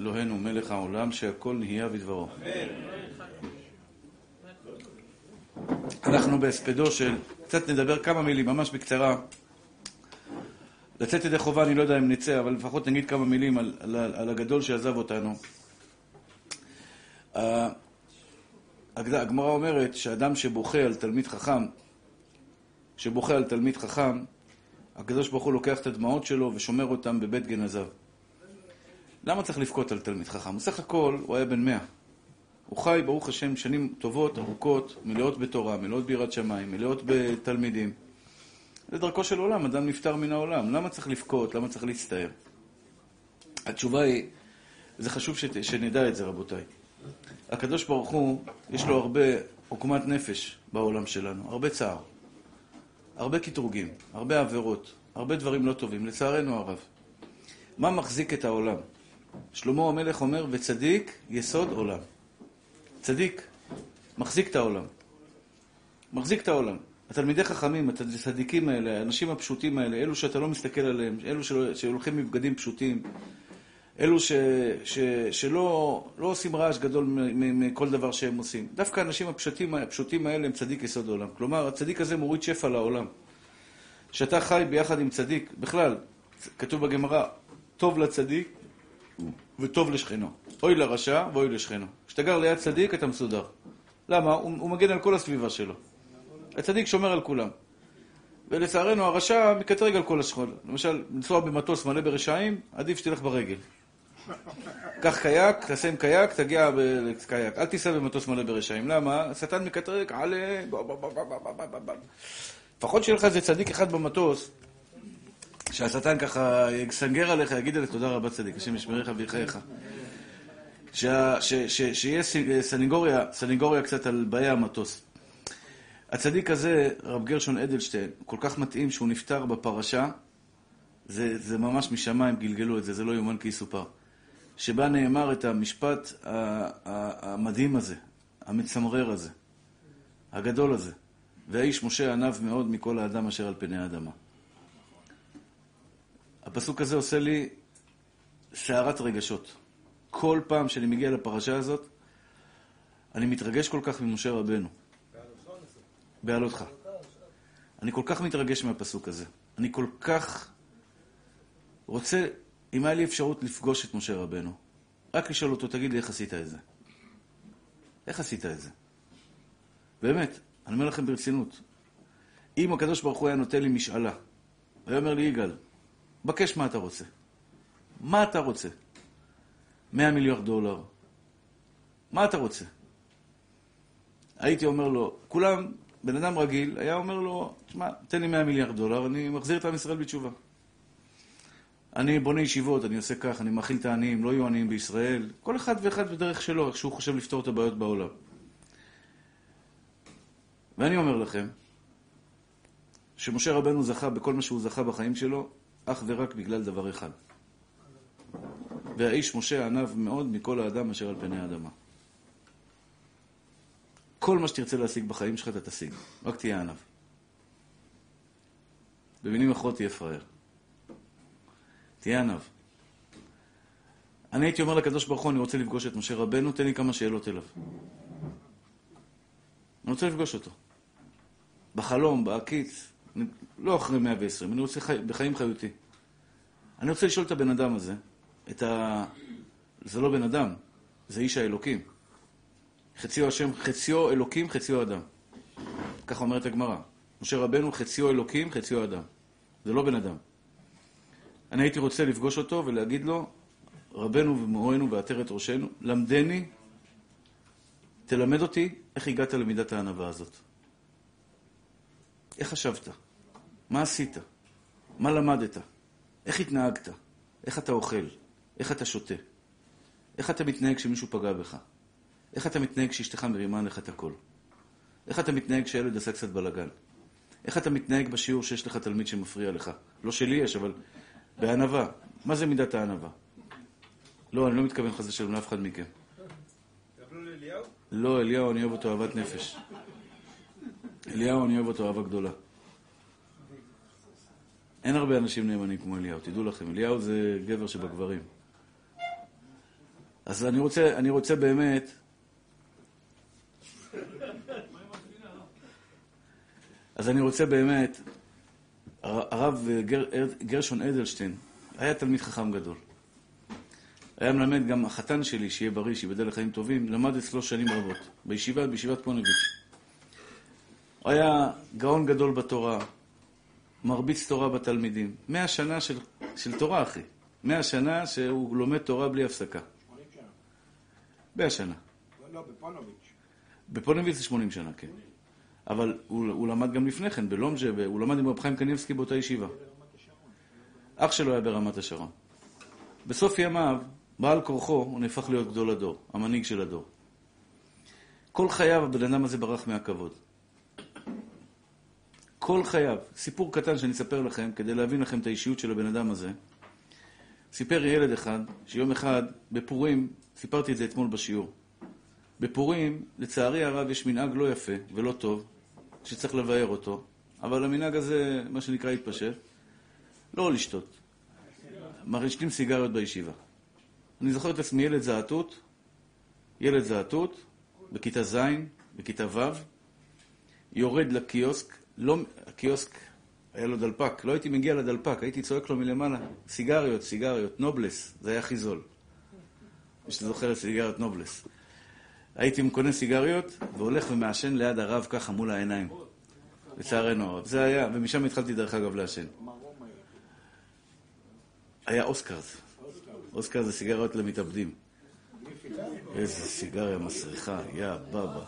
אלוהינו מלך העולם, שהכל נהיה בדברו. אנחנו בהספדו של, קצת נדבר כמה מילים, ממש בקצרה. לצאת ידי חובה, אני לא יודע אם נצא, אבל לפחות נגיד כמה מילים על, על, על הגדול שעזב אותנו. הגמרא אומרת שאדם שבוכה על תלמיד חכם, שבוכה על תלמיד חכם, הקדוש ברוך הוא לוקח את הדמעות שלו ושומר אותם בבית גנזיו. למה צריך לבכות על תלמיד חכם? בסך הכל הוא היה בן מאה. הוא חי, ברוך השם, שנים טובות, ארוכות, מלאות בתורה, מלאות ביראת שמיים, מלאות בתלמידים. זה דרכו של עולם, אדם נפטר מן העולם. למה צריך לבכות? למה צריך להצטער? התשובה היא, זה חשוב שת, שנדע את זה, רבותיי. הקדוש ברוך הוא, יש לו הרבה עוגמת נפש בעולם שלנו, הרבה צער, הרבה קטרוגים, הרבה עבירות, הרבה דברים לא טובים, לצערנו הרב. מה מחזיק את העולם? שלמה המלך אומר, וצדיק יסוד עולם. צדיק מחזיק את העולם. מחזיק את העולם. התלמידי חכמים, הצדיקים האלה, האנשים הפשוטים האלה, אלו שאתה לא מסתכל עליהם, אלו שהולכים מבגדים פשוטים, אלו ש, ש, שלא לא עושים רעש גדול מכל דבר שהם עושים. דווקא האנשים הפשוטים, הפשוטים האלה הם צדיק יסוד העולם. כלומר, הצדיק הזה מוריד שפע לעולם. כשאתה חי ביחד עם צדיק, בכלל, כתוב בגמרא, טוב לצדיק וטוב לשכנו. אוי לרשע ואוי לשכנו. כשאתה גר ליד צדיק, אתה מסודר. למה? הוא, הוא מגן על כל הסביבה שלו. הצדיק שומר על כולם. ולצערנו הרשע מקטרג על כל השכול. למשל, לנסוע במטוס מלא ברשעים, עדיף שתלך ברגל. קח קייק, תעשה עם קייק, תגיע בקייק. אל תיסע במטוס מלא ברשעים. למה? השטן מקטרג, עלה... לפחות שיהיה לך איזה צדיק אחד במטוס, שהשטן ככה יסנגר עליך, יגיד עליך תודה רבה צדיק, השם ישמריך ויחייך. שיהיה סנגוריה, סנגוריה קצת על באי המטוס. הצדיק הזה, רב גרשון אדלשטיין, כל כך מתאים שהוא נפטר בפרשה, זה, זה ממש משמיים גלגלו את זה, זה לא יאומן כי יסופר. שבה נאמר את המשפט המדהים הזה, המצמרר הזה, הגדול הזה. והאיש משה ענב מאוד מכל האדם אשר על פני האדמה. הפסוק הזה עושה לי סערת רגשות. כל פעם שאני מגיע לפרשה הזאת, אני מתרגש כל כך ממשה רבנו. בעלותך. אני כל כך מתרגש מהפסוק הזה. אני כל כך רוצה, אם היה לי אפשרות לפגוש את משה רבנו, רק לשאול אותו, תגיד לי, איך עשית את זה? איך עשית את זה? באמת, אני אומר לכם ברצינות. אם הקדוש ברוך הוא היה נותן לי משאלה, היה אומר לי, יגאל, בקש מה אתה רוצה. מה אתה רוצה? 100 מיליארד דולר. מה אתה רוצה? הייתי אומר לו, כולם, בן אדם רגיל, היה אומר לו, תשמע, תן לי 100 מיליארד דולר, אני מחזיר את עם ישראל בתשובה. אני בונה ישיבות, אני עושה כך, אני מאכיל את העניים, לא יהיו עניים בישראל. כל אחד ואחד בדרך שלו, איך שהוא חושב לפתור את הבעיות בעולם. ואני אומר לכם, שמשה רבנו זכה בכל מה שהוא זכה בחיים שלו, אך ורק בגלל דבר אחד. והאיש משה ענב מאוד מכל האדם אשר על פני האדמה. כל מה שתרצה להשיג בחיים שלך אתה תשיג, רק תהיה ענב. במילים אחרות תהיה פראייר. תהיה ענב. אני הייתי אומר לקדוש ברוך הוא, אני רוצה לפגוש את משה רבנו, תן לי כמה שאלות אליו. אני רוצה לפגוש אותו. בחלום, בעקיץ, לא אחרי 120, אני רוצה חי... בחיים חיותי. אני רוצה לשאול את הבן אדם הזה, את ה... זה לא בן אדם, זה איש האלוקים. חציו השם, חציו אלוקים, חציו אדם. ככה אומרת הגמרא. משה רבנו חציו אלוקים, חציו אדם. זה לא בן אדם. אני הייתי רוצה לפגוש אותו ולהגיד לו, רבנו ומורנו ועטרת ראשנו, למדני, תלמד אותי איך הגעת למידת הענווה הזאת. איך חשבת? מה עשית? מה למדת? איך התנהגת? איך אתה אוכל? איך אתה שותה? איך אתה מתנהג כשמישהו פגע בך? איך אתה מתנהג כשאשתך מרימה לך את הקול? איך אתה מתנהג כשהילד עשה קצת בלאגן? איך אתה מתנהג בשיעור שיש לך תלמיד שמפריע לך? לא שלי יש, אבל בענווה. מה זה מידת הענווה? לא, אני לא מתכוון חס ושלום לאף אחד מכם. לא, אליהו, אני אוהב אותו אהבת נפש. אליהו, אני אוהב אותו אהבה גדולה. אין הרבה אנשים נאמנים כמו אליהו, תדעו לכם. אליהו זה גבר שבגברים. אז אני רוצה, אני רוצה באמת... אז אני רוצה באמת, הרב גר, גרשון אדלשטיין היה תלמיד חכם גדול. היה מלמד גם החתן שלי, שיהיה בריא, שיבדל לחיים טובים, למד אצלו שנים רבות, בישיבה, בישיבת פונביץ'. הוא היה גאון גדול בתורה, מרביץ תורה בתלמידים. מאה שנה של, של תורה, אחי. מאה שנה שהוא לומד תורה בלי הפסקה. מאה שנה. לא, בפונוביץ'. בפונוביץ' זה שמונים שנה, כן. אבל הוא, הוא למד גם לפני כן, בלומז'ה, הוא למד עם רב חיים קניבסקי באותה ישיבה. אח שלו היה ברמת השרון. בסוף ימיו, בעל כורחו, הוא נהפך להיות גדול הדור, המנהיג של הדור. כל חייו הבן אדם הזה ברח מהכבוד. כל חייו. סיפור קטן שאני אספר לכם, כדי להבין לכם את האישיות של הבן אדם הזה. סיפר ילד אחד, שיום אחד, בפורים, סיפרתי את זה אתמול בשיעור. בפורים, לצערי הרב, יש מנהג לא יפה ולא טוב, שצריך לבאר אותו, אבל המנהג הזה, מה שנקרא, התפשט. לא לשתות. מרשתים סיגריות בישיבה. אני זוכר את עצמי ילד זעתות, ילד זעתות, בכיתה ז', בכיתה ו', יורד לקיוסק, לא, הקיוסק היה לו דלפק, לא הייתי מגיע לדלפק, הייתי צועק לו מלמעלה, סיגריות, סיגריות, נובלס, זה היה הכי זול. מי שזוכר את סיגריות נובלס. הייתי קונה סיגריות והולך ומעשן ליד הרב ככה מול העיניים. לצערנו הרב. זה היה, ומשם התחלתי דרך אגב לעשן. היה אוסקרס. אוסקר זה סיגריות למתאבדים. איזה סיגריה מסריחה, יא בבא.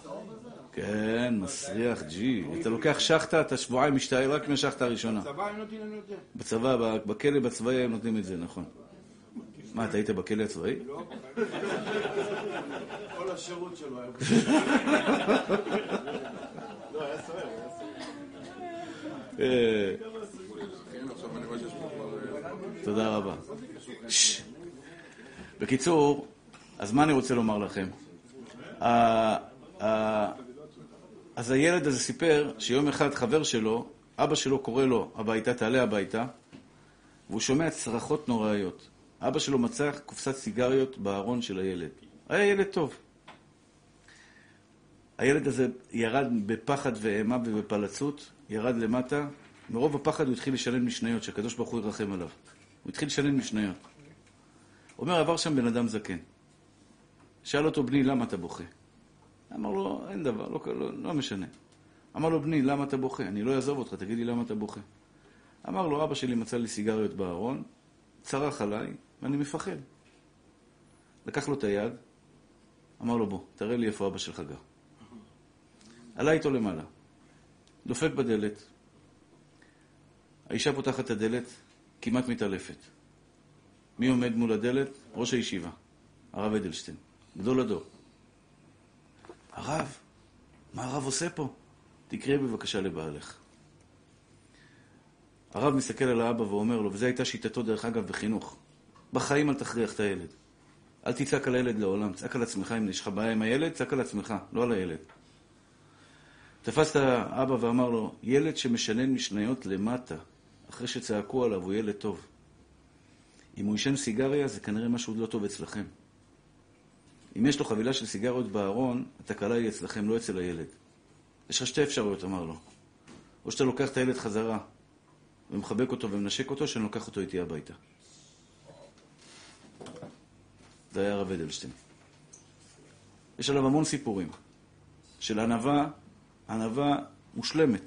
כן, מסריח, ג'י. אתה לוקח שחטה, אתה שבועיים משתעל רק מהשחטה הראשונה. בצבא הם נותנים לנו זה? בצבא, בכלא בצבאי הם נותנים את זה, נכון. מה, אתה היית בכלא הצבאי? לא. כל השירות שלו היה... לא, היה סוער, היה סוער. תודה רבה. בקיצור, אז מה אני רוצה לומר לכם? אז הילד הזה סיפר שיום אחד חבר שלו, אבא שלו קורא לו הביתה, תעלה הביתה, והוא שומע צרחות נוראיות. אבא שלו מצא קופסת סיגריות בארון של הילד. היה ילד טוב. הילד הזה ירד בפחד ואימה ובפלצות, ירד למטה, מרוב הפחד הוא התחיל לשלם משניות, שהקדוש ברוך הוא ירחם עליו. הוא התחיל לשלם משניות. אומר, עבר שם בן אדם זקן. שאל אותו, בני, למה אתה בוכה? אמר לו, אין דבר, לא, לא, לא משנה. אמר לו, בני, למה אתה בוכה? אני לא אעזוב אותך, תגיד לי למה אתה בוכה. אמר לו, אבא שלי מצא לי סיגריות בארון, צרח עליי, ואני מפחד. לקח לו את היד, אמר לו, בוא, תראה לי איפה אבא שלך גר. עלה איתו למעלה, דופק בדלת, האישה פותחת את הדלת, כמעט מתעלפת. מי עומד מול הדלת? ראש הישיבה, הרב אדלשטיין, גדול הדור. הרב, מה הרב עושה פה? תקראי בבקשה לבעלך. הרב מסתכל על האבא ואומר לו, וזו הייתה שיטתו דרך אגב בחינוך, בחיים אל תכריח את הילד. אל תצעק על הילד לעולם, צעק על עצמך, אם יש לך בעיה עם הילד, צעק על עצמך, לא על הילד. תפס את האבא ואמר לו, ילד שמשנן משניות למטה, אחרי שצעקו עליו, הוא ילד טוב. אם הוא עישן סיגריה, זה כנראה משהו לא טוב אצלכם. אם יש לו חבילה של סיגריות בארון, התקלה היא אצלכם, לא אצל הילד. יש לך שתי אפשרויות, אמר לו. או שאתה לוקח את הילד חזרה ומחבק אותו ומנשק אותו, שאני לוקח אותו איתי הביתה. זה היה הרב אדלשטיין. יש עליו המון סיפורים של ענווה, ענווה מושלמת.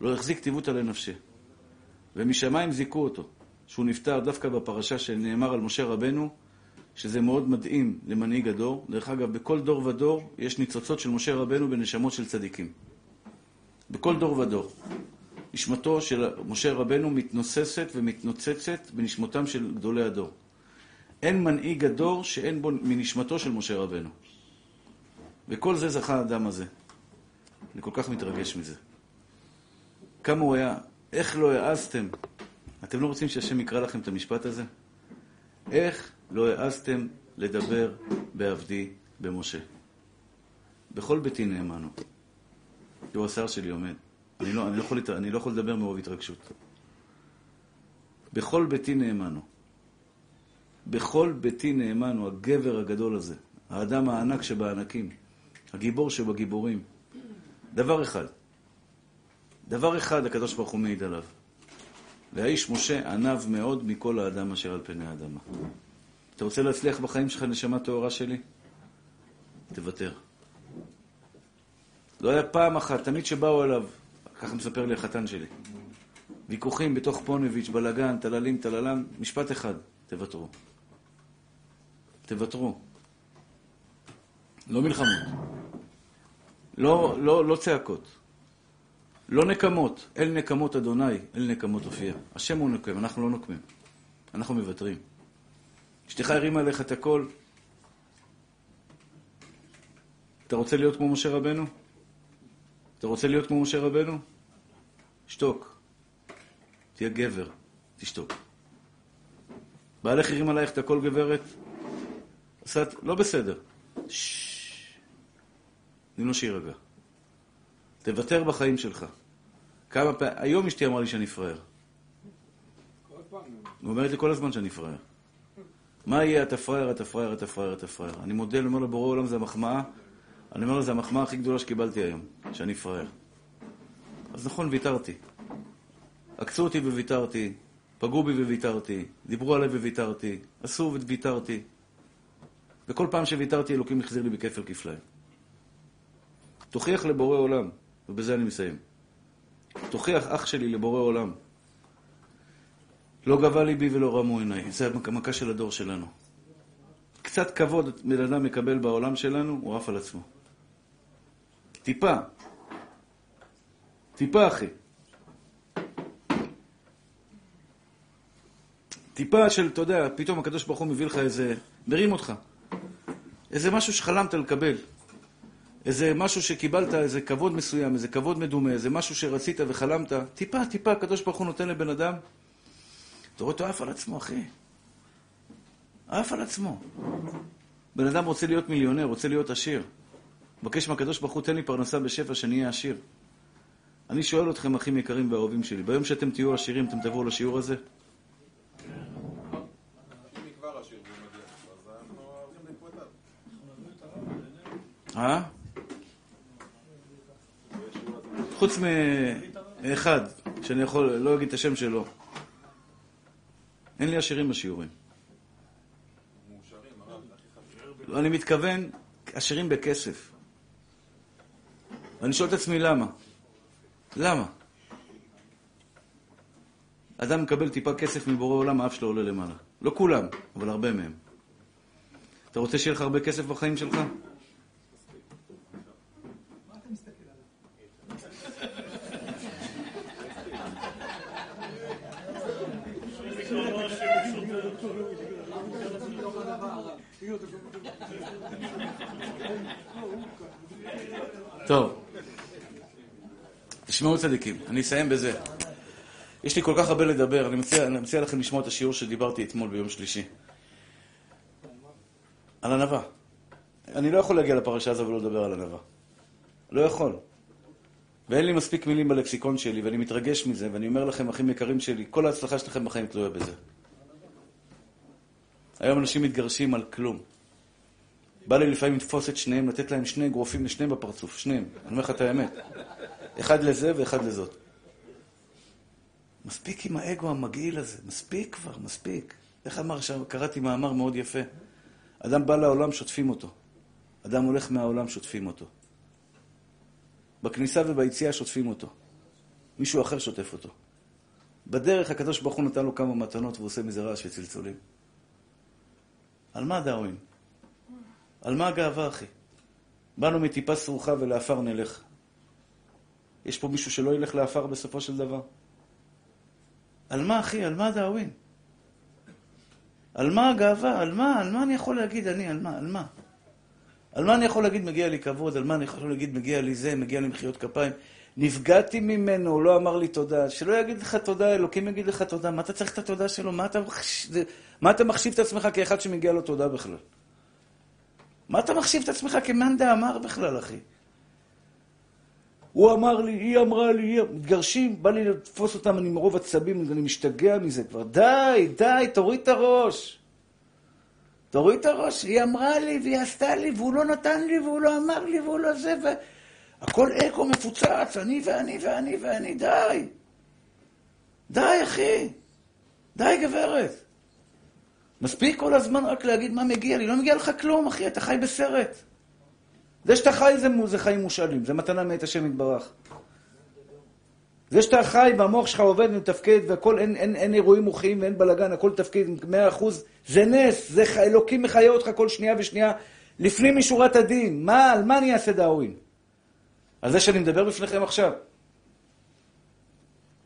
לא החזיק טיבותא לנפשי. ומשמיים זיכו אותו, שהוא נפטר דווקא בפרשה שנאמר על משה רבנו, שזה מאוד מדהים למנהיג הדור. דרך אגב, בכל דור ודור יש ניצוצות של משה רבנו בנשמות של צדיקים. בכל דור ודור. נשמתו של משה רבנו מתנוססת ומתנוצצת בנשמותם של גדולי הדור. אין מנהיג הדור שאין בו מנשמתו של משה רבנו. וכל זה זכה האדם הזה. אני כל כך מתרגש מזה. כמה הוא היה, איך לא העזתם? אתם לא רוצים שהשם יקרא לכם את המשפט הזה? איך לא העזתם לדבר בעבדי במשה? בכל ביתי נאמנו. תראו, השיער שלי עומד. אני לא, אני, לא יכול, אני לא יכול לדבר מרוב התרגשות. בכל ביתי נאמנו. בכל ביתי נאמן הוא הגבר הגדול הזה, האדם הענק שבענקים, הגיבור שבגיבורים. דבר אחד, דבר אחד הקדוש ברוך הוא מעיד עליו. והאיש משה ענב מאוד מכל האדם אשר על פני האדמה. אתה רוצה להצליח בחיים שלך, נשמה טהורה שלי? תוותר. לא היה פעם אחת, תמיד שבאו אליו, ככה מספר לי החתן שלי, ויכוחים בתוך פונביץ', בלאגן, טללים, טללם, משפט אחד, תוותרו. תוותרו. לא מלחמות. לא, לא, לא צעקות. לא נקמות. אל נקמות אדוני, אל נקמות הופיע. השם הוא נוקם, אנחנו לא נוקמים. אנחנו מוותרים. אשתך הרימה עליך את הכל. אתה רוצה להיות כמו משה רבנו? אתה רוצה להיות כמו משה רבנו? שתוק. תהיה גבר, תשתוק. בעלך הרים עלייך את הכל גברת? עשת, לא בסדר. ששש. תני לו שיירגע. תוותר בחיים שלך. כמה פעמים, היום אשתי אמרה לי שאני פראייר. היא אומרת לי כל הזמן שאני פראייר. מה יהיה, אתה פראייר, אתה פראייר, אתה פראייר, אתה פראייר. אני מודה, אני אומר לבורא עולם, זה המחמאה. אני אומר לו, זה המחמאה הכי גדולה שקיבלתי היום, שאני פראייר. אז נכון, ויתרתי. עקצו אותי וויתרתי, פגעו בי וויתרתי, דיברו עליי וויתרתי, עשו וויתרתי. וכל פעם שוויתרתי, אלוקים החזיר לי בכפל כפליים. תוכיח לבורא עולם, ובזה אני מסיים. תוכיח, אח שלי, לבורא עולם. לא גבה ליבי ולא רמו עיניי. זה המכה של הדור שלנו. קצת כבוד בן אדם מקבל בעולם שלנו, הוא עף על עצמו. טיפה. טיפה, אחי. טיפה של, אתה יודע, פתאום הקדוש ברוך הוא מביא לך איזה... מרים אותך. איזה משהו שחלמת לקבל. איזה משהו שקיבלת, איזה כבוד מסוים, איזה כבוד מדומה, איזה משהו שרצית וחלמת. טיפה, טיפה, הקדוש ברוך הוא נותן לבן אדם. אתה רואה אותו עף על עצמו, אחי. עף על עצמו. בן אדם רוצה להיות מיליונר, רוצה להיות עשיר. מבקש מהקדוש ברוך הוא, תן לי פרנסה בשפע, שאני אהיה עשיר. אני שואל אתכם, אחים יקרים ואהובים שלי, ביום שאתם תהיו עשירים, אתם תבואו לשיעור הזה? אה? חוץ מאחד, שאני יכול, לא אגיד את השם שלו. אין לי עשירים בשיעורים. לא, אני מתכוון, עשירים בכסף. ואני שואל את עצמי למה. למה? אדם מקבל טיפה כסף מבורא עולם, האף שלו עולה למעלה. לא כולם, אבל הרבה מהם. אתה רוצה שיהיה לך הרבה כסף בחיים שלך? טוב. תשמעו צדיקים, אני אסיים בזה. יש לי כל כך הרבה לדבר, אני מציע, אני מציע לכם לשמוע את השיעור שדיברתי אתמול ביום שלישי. על ענווה. אני לא יכול להגיע לפרשה הזו ולא לדבר על ענווה. לא יכול. ואין לי מספיק מילים בלקסיקון שלי, ואני מתרגש מזה, ואני אומר לכם, אחים יקרים שלי, כל ההצלחה שלכם בחיים תלויה בזה. היום אנשים מתגרשים על כלום. בא לי לפעמים לתפוס את שניהם, לתת להם שני אגרופים לשניהם בפרצוף, שניהם. אני אומר לך את האמת. אחד לזה ואחד לזאת. מספיק עם האגו המגעיל הזה, מספיק כבר, מספיק. איך אמר שם, קראתי מאמר מאוד יפה. אדם בא לעולם, שוטפים אותו. אדם הולך מהעולם, שוטפים אותו. בכניסה וביציאה שוטפים אותו. מישהו אחר שוטף אותו. בדרך הקדוש ברוך הוא נתן לו כמה מתנות והוא עושה מזה רעש וצלצולים. על מה דאווין? על מה הגאווה, אחי? באנו מטיפה סרוחה ולעפר נלך. יש פה מישהו שלא ילך לעפר בסופו של דבר? על מה, אחי? על מה דאווין? על מה הגאווה? על מה? על מה אני יכול להגיד אני? על מה? על מה? על מה אני יכול להגיד מגיע לי כבוד? על מה אני יכול להגיד מגיע לי זה? מגיע לי מחיאות כפיים? נפגעתי ממנו, הוא לא אמר לי תודה. שלא יגיד לך תודה, אלוקים יגיד לך תודה. מה אתה צריך את התודה שלו? מה אתה, מה אתה מחשיב את עצמך כאחד שמגיע לו תודה בכלל? מה אתה מחשיב את עצמך כמאן דאמר בכלל, אחי? הוא אמר לי, היא אמרה לי, היא... מתגרשים, בא לי לתפוס אותם, אני מרוב עצבים, אני משתגע מזה כבר. די, די, תוריד את הראש. תוריד את הראש, היא אמרה לי והיא עשתה לי והוא לא נתן לי והוא לא אמר לי והוא לא זה ו... הכל אקו מפוצץ, אני ואני ואני ואני, די. די, אחי. די, גברת. מספיק כל הזמן רק להגיד מה מגיע לי. לא מגיע לך כלום, אחי, אתה חי בסרט. זה שאתה חי זה, זה חיים מושאלים, זה מתנה מאת השם יתברך. זה שאתה חי והמוח שלך עובד ומתפקד והכל, אין, אין, אין אירועים מוחיים ואין בלאגן, הכל תפקיד מאה אחוז, זה נס, זה אלוקים מחיה אותך כל שנייה ושנייה לפנים משורת הדין. מה, על מה אני אעשה דאווין? על זה שאני מדבר בפניכם עכשיו.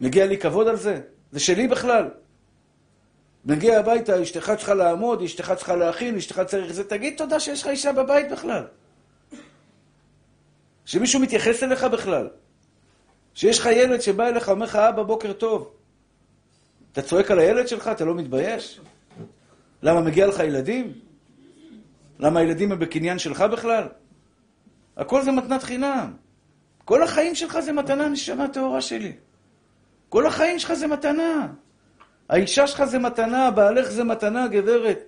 מגיע לי כבוד על זה? זה שלי בכלל. מגיע הביתה, אשתך צריכה לעמוד, אשתך צריכה להכין, אשתך צריך זה, תגיד תודה שיש לך אישה בבית בכלל. שמישהו מתייחס אליך בכלל. שיש לך ילד שבא אליך, אומר לך, אבא, בוקר טוב. אתה צועק על הילד שלך? אתה לא מתבייש? למה, מגיע לך ילדים? למה הילדים הם בקניין שלך בכלל? הכל זה מתנת חינם. כל החיים שלך זה מתנה, נשמה טהורה שלי. כל החיים שלך זה מתנה. האישה שלך זה מתנה, בעלך זה מתנה, גברת.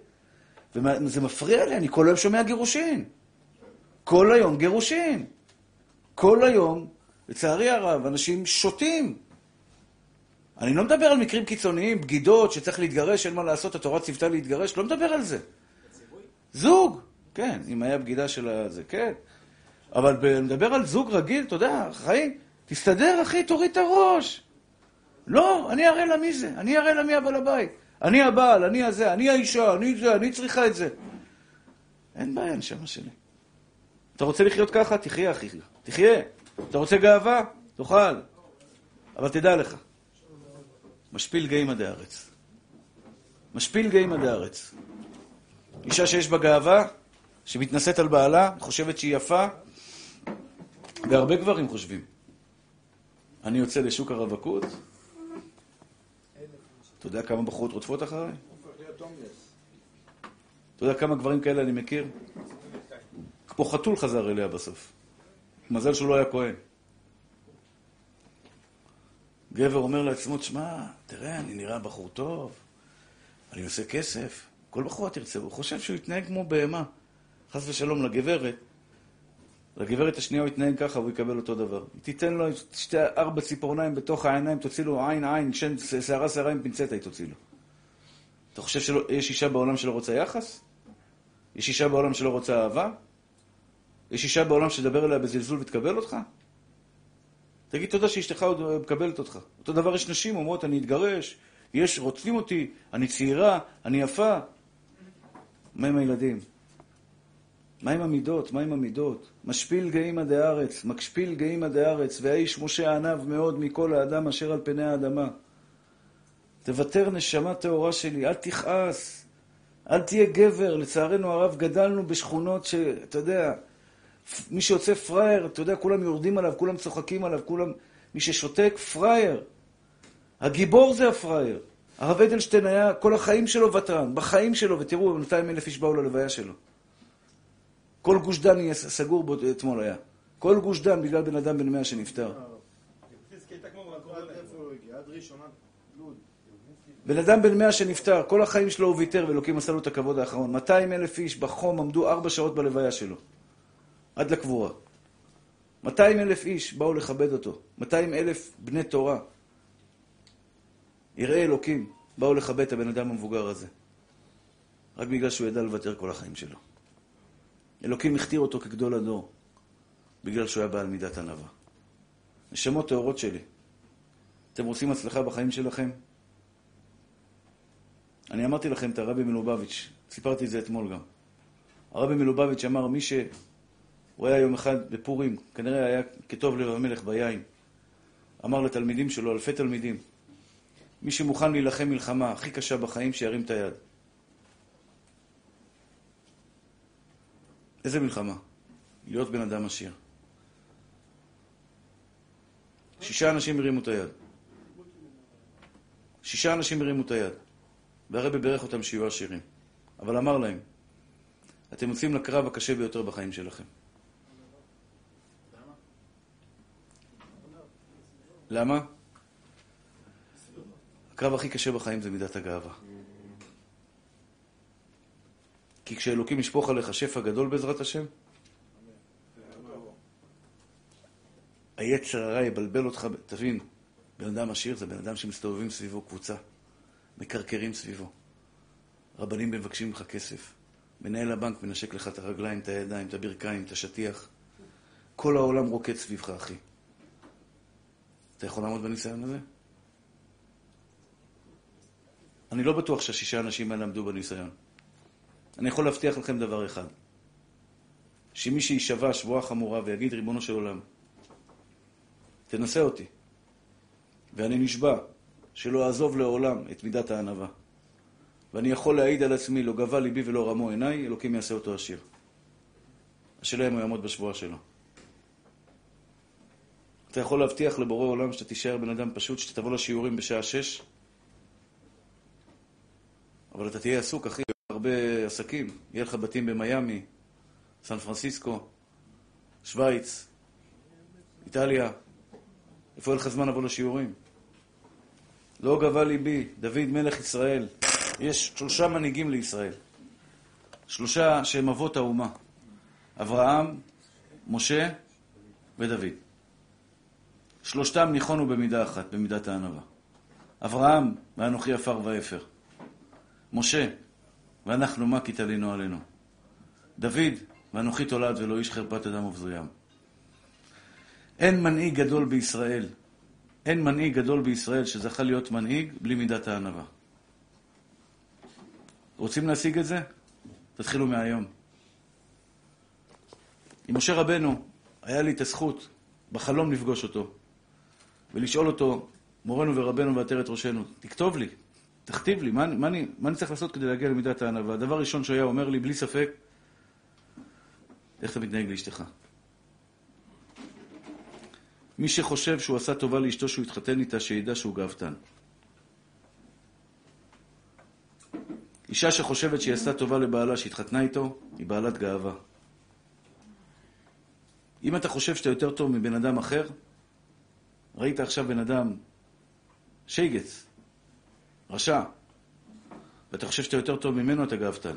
וזה מפריע לי, אני כל היום שומע גירושין. כל היום גירושין. כל היום, לצערי הרב, אנשים שותים. אני לא מדבר על מקרים קיצוניים, בגידות, שצריך להתגרש, אין מה לעשות, התורה ציוותה להתגרש, לא מדבר על זה. זוג, כן, אם היה בגידה של הזה, כן. אבל אני מדבר על זוג רגיל, אתה יודע, חיים, תסתדר, אחי, תוריד את הראש. לא, אני אראה לה מי זה, אני אראה לה מי הבעל הבית. אני הבעל, אני הזה, אני האישה, אני זה, אני צריכה את זה. אין בעיה, נשמה שלי. אתה רוצה לחיות ככה? תחיה, אחי. תחיה. אתה רוצה גאווה? תאכל. אבל תדע לך, משפיל גאים עדי ארץ. משפיל גאים עדי ארץ. אישה שיש בה גאווה, שמתנשאת על בעלה, חושבת שהיא יפה, והרבה גברים חושבים. אני יוצא לשוק הרווקות, אתה יודע כמה בחורות רודפות אחריי? אתה יודע כמה גברים כאלה אני מכיר? כמו חתול חזר אליה בסוף. מזל שהוא לא היה כהן. גבר אומר לעצמו, תשמע, תראה, אני נראה בחור טוב, אני עושה כסף, כל בחורה תרצה, הוא חושב שהוא יתנהג כמו בהמה. חס ושלום לגברת, לגברת השנייה הוא יתנהג ככה, הוא יקבל אותו דבר. תיתן לו שתי, ארבע ציפורניים בתוך העיניים, תוציא לו עין עין, שן, שערה שערה עם פינצטה היא תוציא לו. אתה חושב שיש אישה בעולם שלא רוצה יחס? יש אישה בעולם שלא רוצה אהבה? יש אישה בעולם שתדבר אליה בזלזול ותקבל אותך? תגיד תודה שאשתך עוד מקבלת אותך. אותו דבר יש נשים אומרות, אני אתגרש, יש, רודפים אותי, אני צעירה, אני יפה. מה עם הילדים? מה עם המידות? מה עם המידות? משפיל גאים עדי הארץ, משפיל גאים עדי הארץ, והאיש משה עניו מאוד מכל האדם אשר על פני האדמה. תוותר נשמה טהורה שלי, אל תכעס, אל תהיה גבר. לצערנו הרב, גדלנו בשכונות שאתה יודע, מי שיוצא פראייר, אתה יודע, כולם יורדים עליו, כולם צוחקים עליו, כולם... מי ששותק, פראייר. הגיבור זה הפראייר. הרב אדלשטיין היה כל החיים שלו ותרן, בחיים שלו, ותראו, 200 אלף איש באו ללוויה שלו. כל גוש דן יהיה סגור בו אתמול היה. כל גוש דן בגלל בן אדם בן מאה שנפטר. בן אדם בן מאה שנפטר, כל החיים שלו הוא ויתר, ואלוקים עשה לו את הכבוד האחרון. 200 אלף איש בחום עמדו ארבע שעות בלוויה שלו. עד לקבורה. 200 אלף איש באו לכבד אותו. 200 אלף בני תורה. יראי אלוקים באו לכבד את הבן אדם המבוגר הזה. רק בגלל שהוא ידע לוותר כל החיים שלו. אלוקים הכתיר אותו כגדול הדור, בגלל שהוא היה בעל מידת ענווה. נשמות טהורות שלי, אתם רוצים הצלחה בחיים שלכם? אני אמרתי לכם את הרבי מלובביץ', סיפרתי את זה אתמול גם. הרבי מלובביץ' אמר, מי ש... הוא היה יום אחד בפורים, כנראה היה כטוב לב המלך ביין. אמר לתלמידים שלו, אלפי תלמידים, מי שמוכן להילחם מלחמה הכי קשה בחיים, שירים את היד. איזה מלחמה? להיות בן אדם עשיר. שישה אנשים הרימו את היד. שישה אנשים הרימו את היד. והרבי בירך אותם שיהיו עשירים. אבל אמר להם, אתם יוצאים לקרב הקשה ביותר בחיים שלכם. למה? הקרב הכי קשה בחיים זה מידת הגאווה. כי כשאלוקים ישפוך עליך שפע גדול בעזרת השם, היצר הרע יבלבל אותך, תבין, בן אדם עשיר זה בן אדם שמסתובבים סביבו קבוצה, מקרקרים סביבו. רבנים מבקשים ממך כסף. מנהל הבנק מנשק לך את הרגליים, את הידיים, את הברכיים, את השטיח. כל העולם רוקד סביבך, אחי. אתה יכול לעמוד בניסיון הזה? אני לא בטוח שהשישה אנשים האלה עמדו בניסיון. אני יכול להבטיח לכם דבר אחד, שמי שיישבע שבועה חמורה ויגיד, ריבונו של עולם, תנסה אותי, ואני נשבע שלא אעזוב לעולם את מידת הענווה. ואני יכול להעיד על עצמי, לא גבה ליבי ולא רמו עיניי, אלוקים יעשה אותו עשיר. השאלה אם הוא יעמוד בשבועה שלו. אתה יכול להבטיח לבורא עולם שאתה תישאר בן אדם פשוט, שאתה תבוא לשיעורים בשעה שש, אבל אתה תהיה עסוק, אחי, הרבה עסקים. יהיה לך בתים במיאמי, סן פרנסיסקו, שווייץ, איטליה. איפה יהיה לך זמן לבוא לשיעורים? לא גבה ליבי, דוד מלך ישראל. יש שלושה מנהיגים לישראל. שלושה שהם אבות האומה. אברהם, משה ודוד. שלושתם ניחונו במידה אחת, במידת הענווה. אברהם, ואנוכי עפר ואפר. משה, ואנחנו מה כי תלינו עלינו. דוד, ואנוכי תולד ולא איש חרפת אדם ובזוים. אין מנהיג גדול בישראל, אין מנהיג גדול בישראל שזכה להיות מנהיג בלי מידת הענווה. רוצים להשיג את זה? תתחילו מהיום. עם משה רבנו, היה לי את הזכות בחלום לפגוש אותו ולשאול אותו, מורנו ורבנו ועטרת ראשנו, תכתוב לי, תכתיב לי, מה, מה, אני, מה אני צריך לעשות כדי להגיע למידת הענווה? הדבר הראשון שהוא היה אומר לי, בלי ספק, איך אתה מתנהג לאשתך? מי שחושב שהוא עשה טובה לאשתו שהוא התחתן איתה, שידע שהוא גאוותן. אישה שחושבת שהיא עשתה טובה לבעלה שהתחתנה איתו, היא בעלת גאווה. אם אתה חושב שאתה יותר טוב מבן אדם אחר, ראית עכשיו בן אדם שייגץ, רשע, ואתה חושב שאתה יותר טוב ממנו, אתה גאוותן.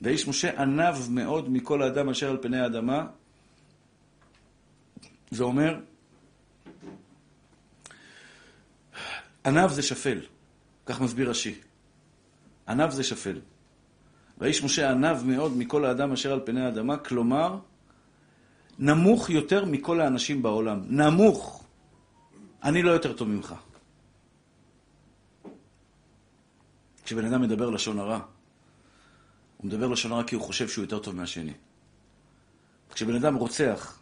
והאיש משה ענב מאוד מכל האדם אשר על פני האדמה. זה אומר, ענב זה שפל, כך מסביר רש"י. ענב זה שפל. והאיש משה ענב מאוד מכל האדם אשר על פני האדמה, כלומר, נמוך יותר מכל האנשים בעולם. נמוך. אני לא יותר טוב ממך. כשבן אדם מדבר לשון הרע, הוא מדבר לשון הרע כי הוא חושב שהוא יותר טוב מהשני. כשבן אדם רוצח,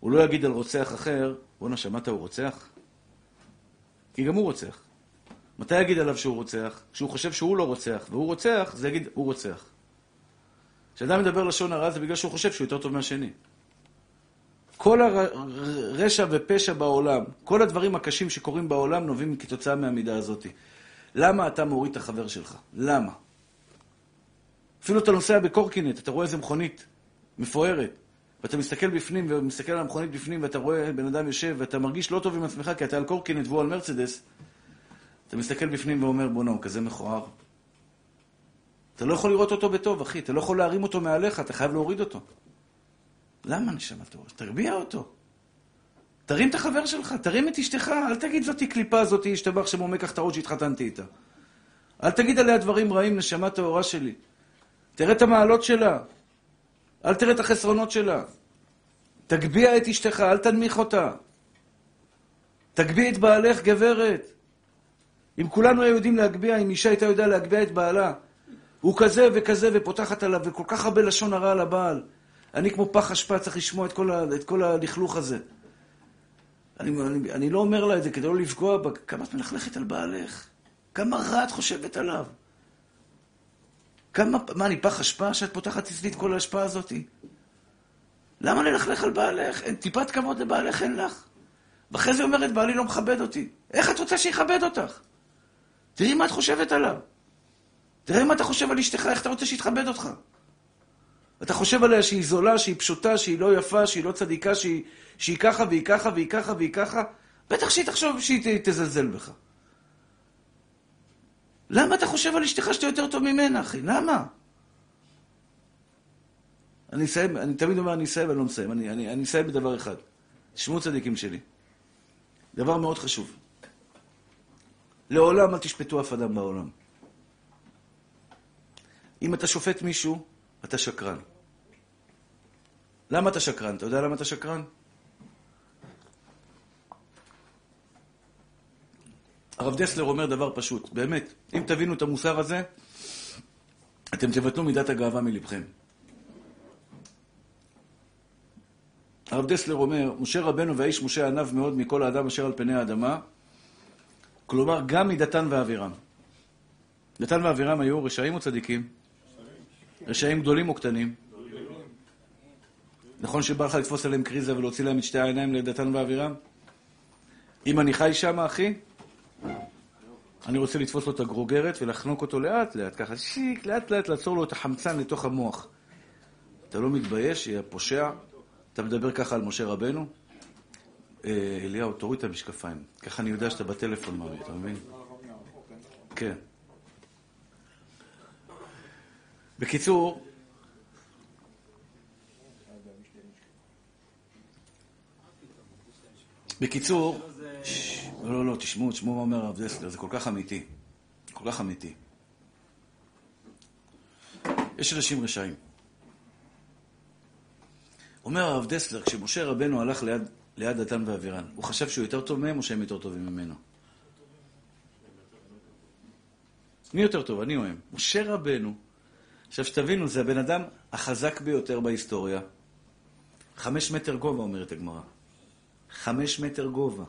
הוא לא יגיד על רוצח אחר, בואנה, שמעת הוא רוצח? כי גם הוא רוצח. מתי יגיד עליו שהוא רוצח? כשהוא חושב שהוא לא רוצח, והוא רוצח, זה יגיד, הוא רוצח. כשאדם מדבר לשון הרע זה בגלל שהוא חושב שהוא יותר טוב מהשני. כל הרשע ופשע בעולם, כל הדברים הקשים שקורים בעולם נובעים כתוצאה מהמידה הזאת. למה אתה מוריד את החבר שלך? למה? אפילו אתה נוסע בקורקינט, אתה רואה איזה מכונית מפוארת, ואתה מסתכל בפנים ומסתכל על המכונית בפנים, ואתה רואה בן אדם יושב, ואתה מרגיש לא טוב עם עצמך כי אתה על קורקינט והוא על מרצדס, אתה מסתכל בפנים ואומר, בוא'נה, הוא כזה מכוער. אתה לא יכול לראות אותו בטוב, אחי, אתה לא יכול להרים אותו מעליך, אתה חייב להוריד אותו. למה נשמה? תרביע אותו. תרים את החבר שלך, תרים את אשתך, אל תגיד זאתי קליפה, זאתי השתבח שמום מקח את הראש שהתחתנתי איתה. אל תגיד עליה דברים רעים, נשמה טהורה שלי. תראה את המעלות שלה. אל תראה את החסרונות שלה. תגביה את אשתך, אל תנמיך אותה. תגביה את בעלך, גברת. אם כולנו היו יודעים להגביה, אם אישה הייתה יודעה להגביה את בעלה, הוא כזה וכזה ופותחת עליו, וכל כך הרבה לשון הרע על הבעל. אני כמו פח אשפה צריך לשמוע את כל, ה, את כל הלכלוך הזה. אני, אני, אני לא אומר לה את זה כדי לא לפגוע בה. כמה את מלכלכת על בעלך? כמה רע את חושבת עליו? כמה, מה, אני פח אשפה שאת פותחת אצלי את כל האשפה הזאת? למה ללכלך על בעלך? אין טיפת כבוד לבעלך אין לך. ואחרי זה אומרת, בעלי לא מכבד אותי. איך את רוצה שיכבד אותך? תראי מה את חושבת עליו. תראה מה אתה חושב על אשתך, איך אתה רוצה שיתכבד אותך. אתה חושב עליה שהיא זולה, שהיא פשוטה, שהיא לא יפה, שהיא לא צדיקה, שהיא, שהיא ככה והיא ככה והיא ככה והיא ככה, בטח שהיא תחשוב שהיא תזלזל בך. למה אתה חושב על אשתך שאתה יותר טוב ממנה, אחי? למה? אני אסיים, אני תמיד אומר, אני אסיים ואני לא מסיים. אני, אני, אני אסיים בדבר אחד. תשמעו צדיקים שלי. דבר מאוד חשוב. לעולם אל תשפטו אף אדם בעולם. אם אתה שופט מישהו, אתה שקרן. למה אתה שקרן? אתה יודע למה אתה שקרן? הרב דסלר אומר דבר פשוט, באמת, אם תבינו את המוסר הזה, אתם תבטלו מידת הגאווה מלבכם. הרב דסלר אומר, משה רבנו והאיש משה ענב מאוד מכל האדם אשר על פני האדמה, כלומר, גם מדתן ואבירם. דתן ואבירם היו רשעים או צדיקים? רשעים גדולים או קטנים? נכון שבא לך לתפוס עליהם קריזה ולהוציא להם את שתי העיניים לדתן ואבירם? אם אני חי שם, אחי, אני רוצה לתפוס לו את הגרוגרת ולחנוק אותו לאט לאט, ככה שיק, לאט לאט לעצור לו את החמצן לתוך המוח. אתה לא מתבייש, יא פושע? אתה מדבר ככה על משה רבנו? אה, אליהו, תוריד את המשקפיים. ככה אני יודע שאתה בטלפון, מרי, אתה מבין? כן. בקיצור, בקיצור, לא, לא, לא, תשמעו, תשמעו מה אומר הרב דסלר, זה כל כך אמיתי. כל כך אמיתי. יש אנשים רשעים. אומר הרב דסלר, כשמשה רבנו הלך ליד, ליד דתן ואבירן, הוא חשב שהוא יותר טוב מהם או שהם יותר טובים ממנו? מי יותר טוב? אני או הם. משה רבנו, עכשיו שתבינו, זה הבן אדם החזק ביותר בהיסטוריה. חמש מטר גובה, אומרת הגמרא. חמש מטר גובה.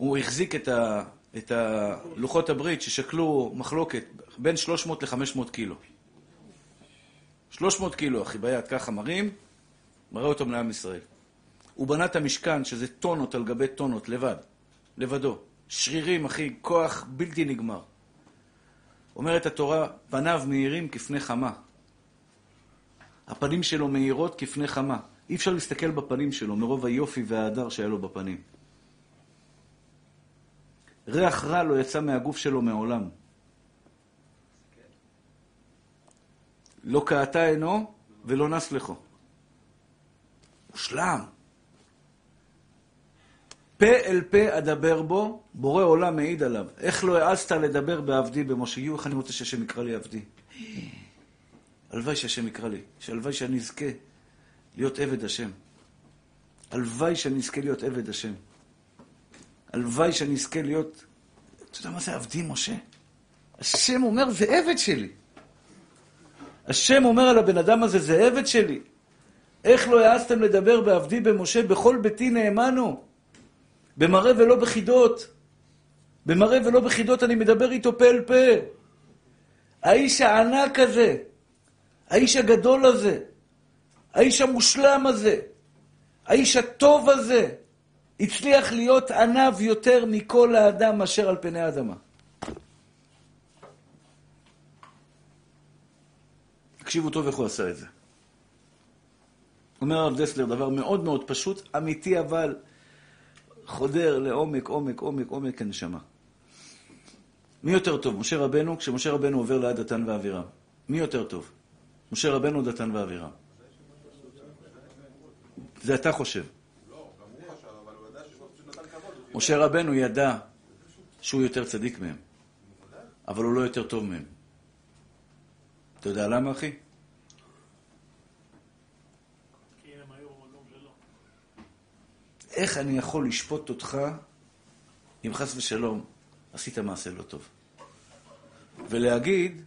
הוא החזיק את, ה, את הלוחות הברית ששקלו מחלוקת בין 300 ל-500 קילו. 300 קילו, אחי, ביד, ככה מרים, מראה אותם לעם ישראל. הוא בנה את המשכן, שזה טונות על גבי טונות, לבד, לבדו. שרירים, אחי, כוח בלתי נגמר. אומרת התורה, פניו מאירים כפני חמה. הפנים שלו מאירות כפני חמה. אי אפשר להסתכל בפנים שלו מרוב היופי וההדר שהיה לו בפנים. ריח רע לא יצא מהגוף שלו מעולם. לא קעתה עינו ולא נס לכו. מושלם. פה אל פה אדבר בו, בורא עולם מעיד עליו. איך לא העזת לדבר בעבדי במשה? יהיו, איך אני רוצה שהשם יקרא לי עבדי? הלוואי שהשם יקרא לי, שהלוואי שאני אזכה להיות עבד השם. הלוואי שאני אזכה להיות עבד השם. הלוואי שאני אזכה להיות... אתה יודע מה זה עבדי משה? השם אומר, זה עבד שלי. השם אומר על הבן אדם הזה, זה עבד שלי. איך לא העזתם לדבר בעבדי במשה? בכל ביתי נאמנו. במראה ולא בחידות. במראה ולא בחידות אני מדבר איתו פה אל פה. האיש הענק הזה, האיש הגדול הזה, האיש המושלם הזה, האיש הטוב הזה, הצליח להיות ענב יותר מכל האדם אשר על פני האדמה. תקשיבו טוב איך הוא עשה את זה. אומר הרב דסלר דבר מאוד מאוד פשוט, אמיתי אבל חודר לעומק, עומק, עומק, עומק הנשמה. מי יותר טוב, משה רבנו, כשמשה רבנו עובר ליד דתן ואבירם? מי יותר טוב? משה רבנו דתן ואבירם? זה אתה חושב. משה רבנו ידע שהוא יותר צדיק מהם, אבל הוא לא יותר טוב מהם. אתה יודע למה, אחי? איך אני יכול לשפוט אותך אם חס ושלום עשית מעשה לא טוב? ולהגיד,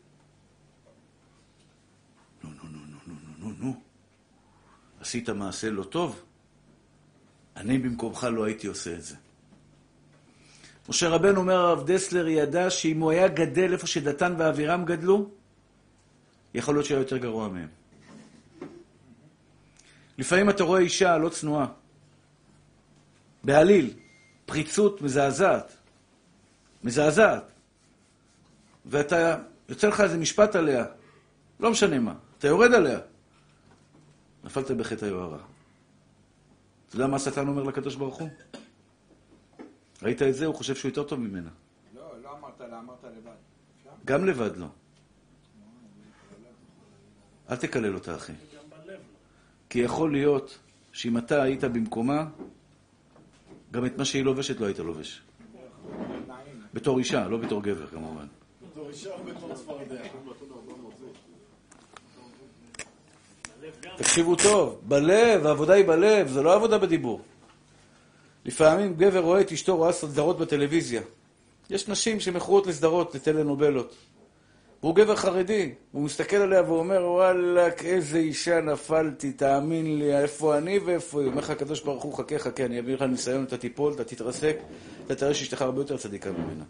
נו, נו, נו, נו, נו, נו, נו, נו, עשית מעשה לא טוב? אני במקומך לא הייתי עושה את זה. משה רבנו אומר, הרב דסלר ידע שאם הוא היה גדל איפה שדתן ואבירם גדלו, יכול להיות שהיה יותר גרוע מהם. לפעמים אתה רואה אישה לא צנועה, בעליל, פריצות מזעזעת, מזעזעת, ואתה, יוצא לך איזה משפט עליה, לא משנה מה, אתה יורד עליה, נפלת בחטא היוהרה. אתה יודע מה השטן אומר לקדוש ברוך הוא? ראית את זה? הוא חושב שהוא יותר טוב ממנה. לא, לא אמרת לה, אמרת לבד. גם לבד לא. אל תקלל אותה, אחי. כי יכול להיות שאם אתה היית במקומה, גם את מה שהיא לובשת לא היית לובש. בתור אישה, לא בתור גבר כמובן. בתור אישה או בתור צפרדע? תקשיבו טוב, בלב, העבודה היא בלב, זה לא עבודה בדיבור. לפעמים גבר רואה את אשתו רואה סדרות בטלוויזיה. יש נשים שמכורות לסדרות, לטלנובלות. והוא גבר חרדי, הוא מסתכל עליה ואומר, וואלכ, איזה אישה נפלתי, תאמין לי, איפה אני ואיפה היא. אומר לך הקדוש ברוך הוא, חכה, חכה, אני אביא לך ניסיון, אתה תיפול, אתה תתרסק, אתה תראה שאשתך הרבה יותר צדיקה ממנה.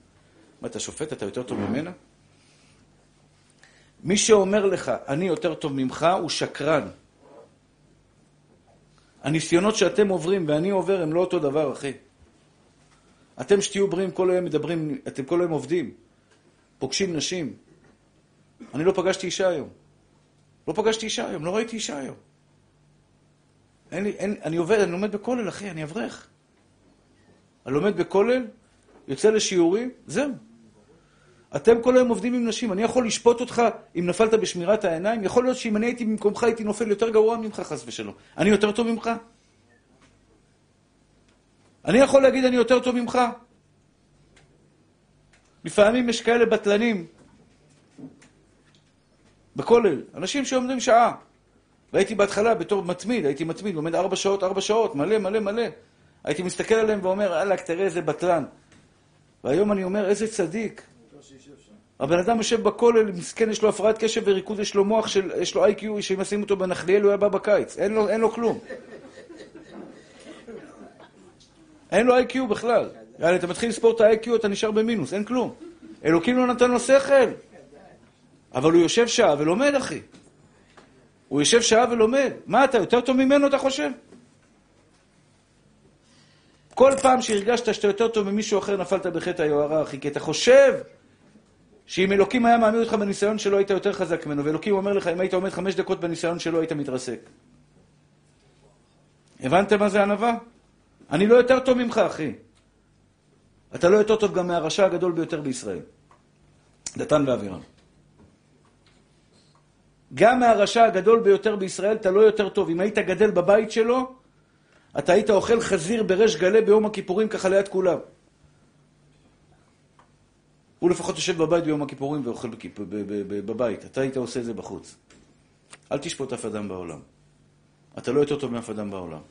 מה, אתה שופט? אתה יותר טוב ממנה? מי שאומר לך, אני יותר טוב ממך, הוא שקרן. הניסיונות שאתם עוברים ואני עובר הם לא אותו דבר, אחי. אתם שתהיו בריאים כל היום מדברים, אתם כל היום עובדים, פוגשים נשים. אני לא פגשתי אישה היום. לא פגשתי אישה היום, לא ראיתי אישה היום. אין לי, אין, אני עובד, אני לומד בכולל, אחי, אני אברך. אני לומד בכולל, יוצא לשיעורים, זהו. אתם כל היום עובדים עם נשים, אני יכול לשפוט אותך אם נפלת בשמירת העיניים? יכול להיות שאם אני הייתי במקומך הייתי נופל יותר גרוע ממך, חס ושלום. אני יותר טוב ממך? אני יכול להגיד אני יותר טוב ממך? לפעמים יש כאלה בטלנים בכולל, אנשים שעומדים שעה. והייתי בהתחלה בתור מתמיד, הייתי מתמיד, לומד ארבע שעות, ארבע שעות, מלא, מלא, מלא. הייתי מסתכל עליהם ואומר, וואלכ, תראה איזה בטלן. והיום אני אומר, איזה צדיק. הבן אדם יושב בכולל, מסכן, יש לו הפרעת קשב וריקוד, יש לו מוח, של, יש לו איי-קיו, שאם ישים אותו בנחליאל הוא היה בא בקיץ. אין לו, אין לו כלום. אין לו איי-קיו בכלל. יאללה, אתה מתחיל לספור את ה-IQ, אתה נשאר במינוס, אין כלום. אלוקים לא נתן לו שכל. אבל הוא יושב שעה ולומד, אחי. הוא יושב שעה ולומד. מה, אתה יותר טוב ממנו, אתה חושב? כל פעם שהרגשת שאתה יותר טוב ממישהו אחר, נפלת בחטא היוהרה, אחי, כי אתה חושב שאם אלוקים היה מעמיד אותך בניסיון שלו, היית יותר חזק ממנו, ואלוקים אומר לך, אם היית עומד חמש דקות בניסיון שלו, היית מתרסק. הבנתם מה זה ענווה? אני לא יותר טוב ממך, אחי. אתה לא יותר טוב גם מהרשע הגדול ביותר בישראל. דתן ואבירם. גם מהרשע הגדול ביותר בישראל אתה לא יותר טוב. אם היית גדל בבית שלו, אתה היית אוכל חזיר בריש גלי ביום הכיפורים ככה ליד כולם. הוא לפחות יושב בבית ביום הכיפורים ואוכל בכיפ... בבית. אתה היית עושה את זה בחוץ. אל תשפוט אף אדם בעולם. אתה לא יותר טוב מאף אדם בעולם.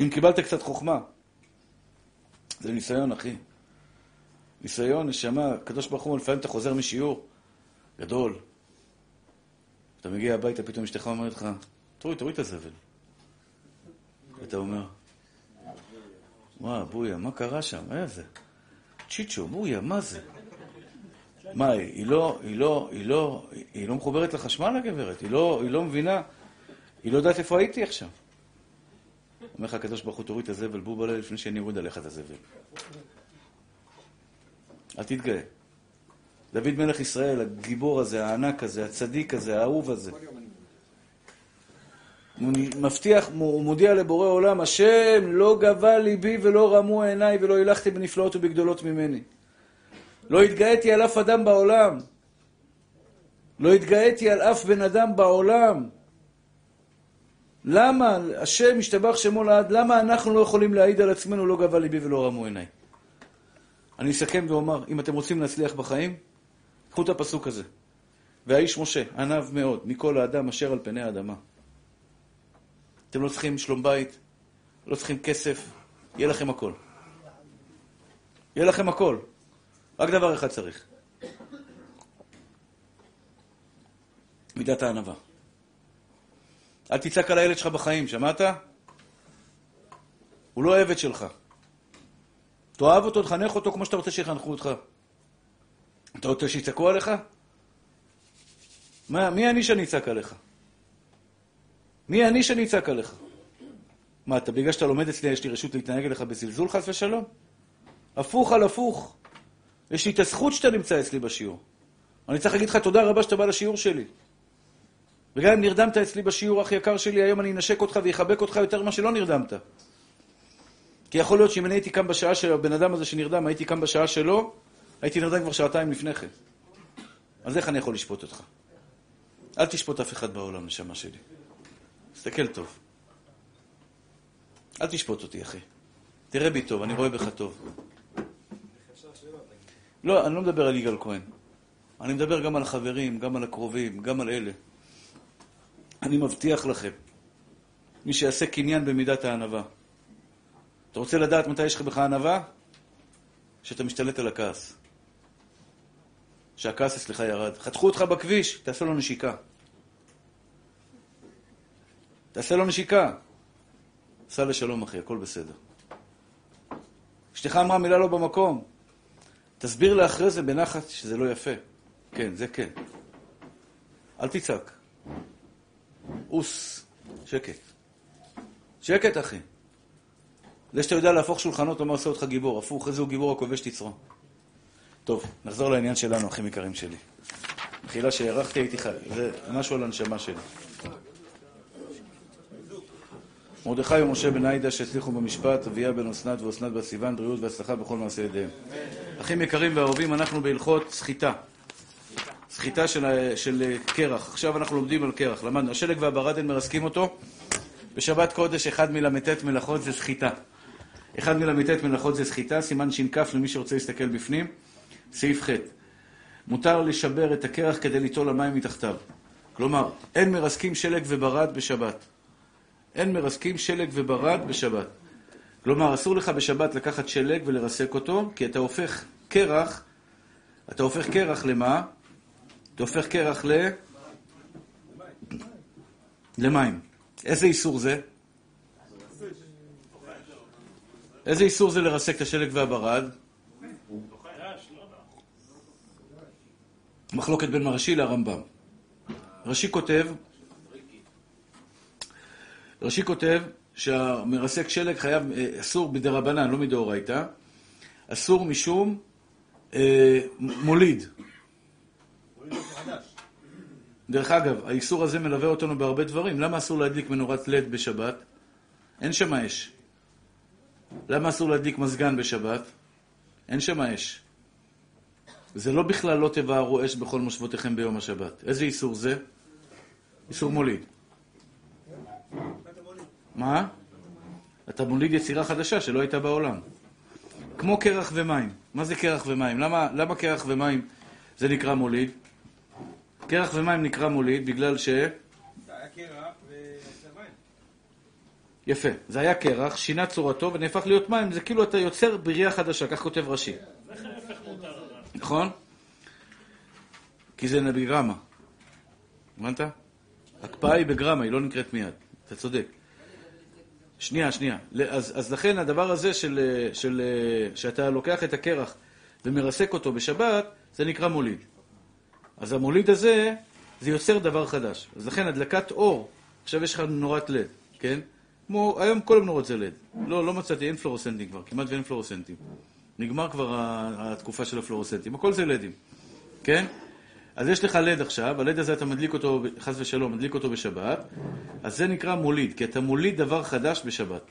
אם קיבלת קצת חוכמה, זה ניסיון, אחי. ניסיון, נשמה, הקדוש ברוך הוא, לפעמים אתה חוזר משיעור גדול. אתה מגיע הביתה, פתאום אשתך אומרת לך, תוריד, תוריד את הזבל. אתה אומר, וואו, בויה, מה קרה שם? מה זה? צ'יצ'ו, בויה, מה זה? מה, היא לא, היא לא, היא לא, היא לא מחוברת לחשמל, הגברת? היא לא, היא לא מבינה, היא לא יודעת איפה הייתי עכשיו. אומר לך הקדוש ברוך הוא, תוריד את הזבל בוא בלילה לפני שאני אוריד עליך את הזבל. אל תתגאה. דוד מלך ישראל, הגיבור הזה, הענק הזה, הצדיק הזה, האהוב הזה. הוא מבטיח, הוא מודיע לבורא עולם, השם לא גבה ליבי ולא רמו עיניי ולא הילכתי בנפלאות ובגדולות ממני. לא התגאיתי על אף אדם בעולם. לא התגאיתי על אף בן אדם בעולם. למה, השם השתבח שמו לעד, למה אנחנו לא יכולים להעיד על עצמנו לא גבה ליבי ולא רמו עיניי? אני אסכם ואומר, אם אתם רוצים להצליח בחיים, קחו את הפסוק הזה. והאיש משה, ענב מאוד, מכל האדם אשר על פני האדמה. אתם לא צריכים שלום בית, לא צריכים כסף, יהיה לכם הכל. יהיה לכם הכל. רק דבר אחד צריך. מידת הענווה. אל תצעק על הילד שלך בחיים, שמעת? הוא לא עבד שלך. תאהב אותו, תחנך אותו כמו שאתה רוצה שיחנכו אותך. אתה רוצה שיצעקו עליך? מה, מי אני שאני אצעק עליך? מי אני שאני אצעק עליך? מה, אתה בגלל שאתה לומד אצלי, יש לי רשות להתנהג אליך בזלזול חס ושלום? הפוך על הפוך. יש לי את הזכות שאתה נמצא אצלי בשיעור. אני צריך להגיד לך תודה רבה שאתה בא לשיעור שלי. וגם אם נרדמת אצלי בשיעור הכי יקר שלי, היום אני אנשק אותך ויחבק אותך יותר ממה שלא נרדמת. כי יכול להיות שאם אני הייתי קם בשעה של הבן אדם הזה שנרדם, הייתי קם בשעה שלו, הייתי נרדם כבר שעתיים לפני כן. אז איך אני יכול לשפוט אותך? אל תשפוט אף אחד בעולם, נשמה שלי. תסתכל טוב. אל תשפוט אותי, אחי. תראה בי טוב, אני רואה בך טוב. לא, אני לא מדבר על יגאל כהן. אני מדבר גם על החברים, גם על הקרובים, גם על אלה. אני מבטיח לכם, מי שיעשה קניין במידת הענווה. אתה רוצה לדעת מתי יש לך בך ענווה? שאתה משתלט על הכעס. שהכעס אצלך ירד. חתכו אותך בכביש, תעשה לו נשיקה. תעשה לו נשיקה. סע לשלום, אחי, הכל בסדר. אשתך אמרה מילה לא במקום. תסביר לה אחרי זה בנחת שזה לא יפה. כן, זה כן. אל תצעק. אוס. שקט. שקט, אחי. זה שאתה יודע להפוך שולחנות לא עושה אותך גיבור. הפוך, איזה הוא גיבור הכובש תצרו. טוב, נחזור לעניין שלנו, אחים יקרים שלי. מחילה שהארכתי הייתי חי. זה משהו על הנשמה שלי. מרדכי ומשה בן עאידה שהצליחו במשפט, אביה בן אסנת ואסנת בת סיוון, בריאות והצלחה בכל מעשה ידיהם. אחים יקרים ואהובים, אנחנו בהלכות סחיטה. סחיטה של, של קרח. עכשיו אנחנו לומדים על קרח. למדנו, השלג והברדן מרסקים אותו. בשבת קודש אחד מל"ט מלאכות זה סחיטה. אחד מל"ט מלאכות זה סחיטה, סימן ש"כ למי שרוצה להסתכל בפנים. סעיף ח' מותר לשבר את הקרח כדי ליטול המים מתחתיו. כלומר, אין מרסקים שלג וברד בשבת. אין מרסקים שלג וברד בשבת. כלומר, אסור לך בשבת לקחת שלג ולרסק אותו, כי אתה הופך קרח, אתה הופך קרח למה? אתה הופך קרח ל... למים. איזה איסור זה? איזה איסור זה לרסק את השלג והברד? מחלוקת בין מרשי לרמב"ם. רש"י כותב, רש"י כותב שהמרסק שלג חייב, אה, אסור מדרבנן, לא מדאורייתא, אסור משום אה, מוליד. דרך אגב, האיסור הזה מלווה אותנו בהרבה דברים. למה אסור להדליק מנורת לד בשבת? אין שם אש. למה אסור להדליק מזגן בשבת? אין שם אש. זה לא בכלל לא תבערו אש בכל מושבותיכם ביום השבת. איזה איסור זה? איסור מוליד. מה? אתה מוליד יצירה חדשה שלא הייתה בעולם. כמו קרח ומים. מה זה קרח ומים? למה, למה קרח ומים זה נקרא מוליד? קרח ומים נקרא מוליד בגלל ש... זה היה קרח ומים. יפה. זה היה קרח, שינה צורתו ונהפך להיות מים. זה כאילו אתה יוצר בריאה חדשה, כך כותב רש"י. נכון? כי זה בגרמה. הבנת? הקפאה היא בגרמה, היא לא נקראת מיד. אתה צודק. שנייה, שנייה. אז, אז לכן הדבר הזה של, של, שאתה לוקח את הקרח ומרסק אותו בשבת, זה נקרא מוליד. אז המוליד הזה, זה יוצר דבר חדש. אז לכן הדלקת אור, עכשיו יש לך נורת לד, כן? כמו, היום כל הנורות זה לד. לא, לא מצאתי, אין פלורוסנטים כבר, כמעט ואין פלורוסנטים. נגמר כבר התקופה של הפלורוסנטים, הכל זה לדים, כן? אז יש לך לד עכשיו, הלד הזה אתה מדליק אותו, חס ושלום, מדליק אותו בשבת, אז זה נקרא מוליד, כי אתה מוליד דבר חדש בשבת.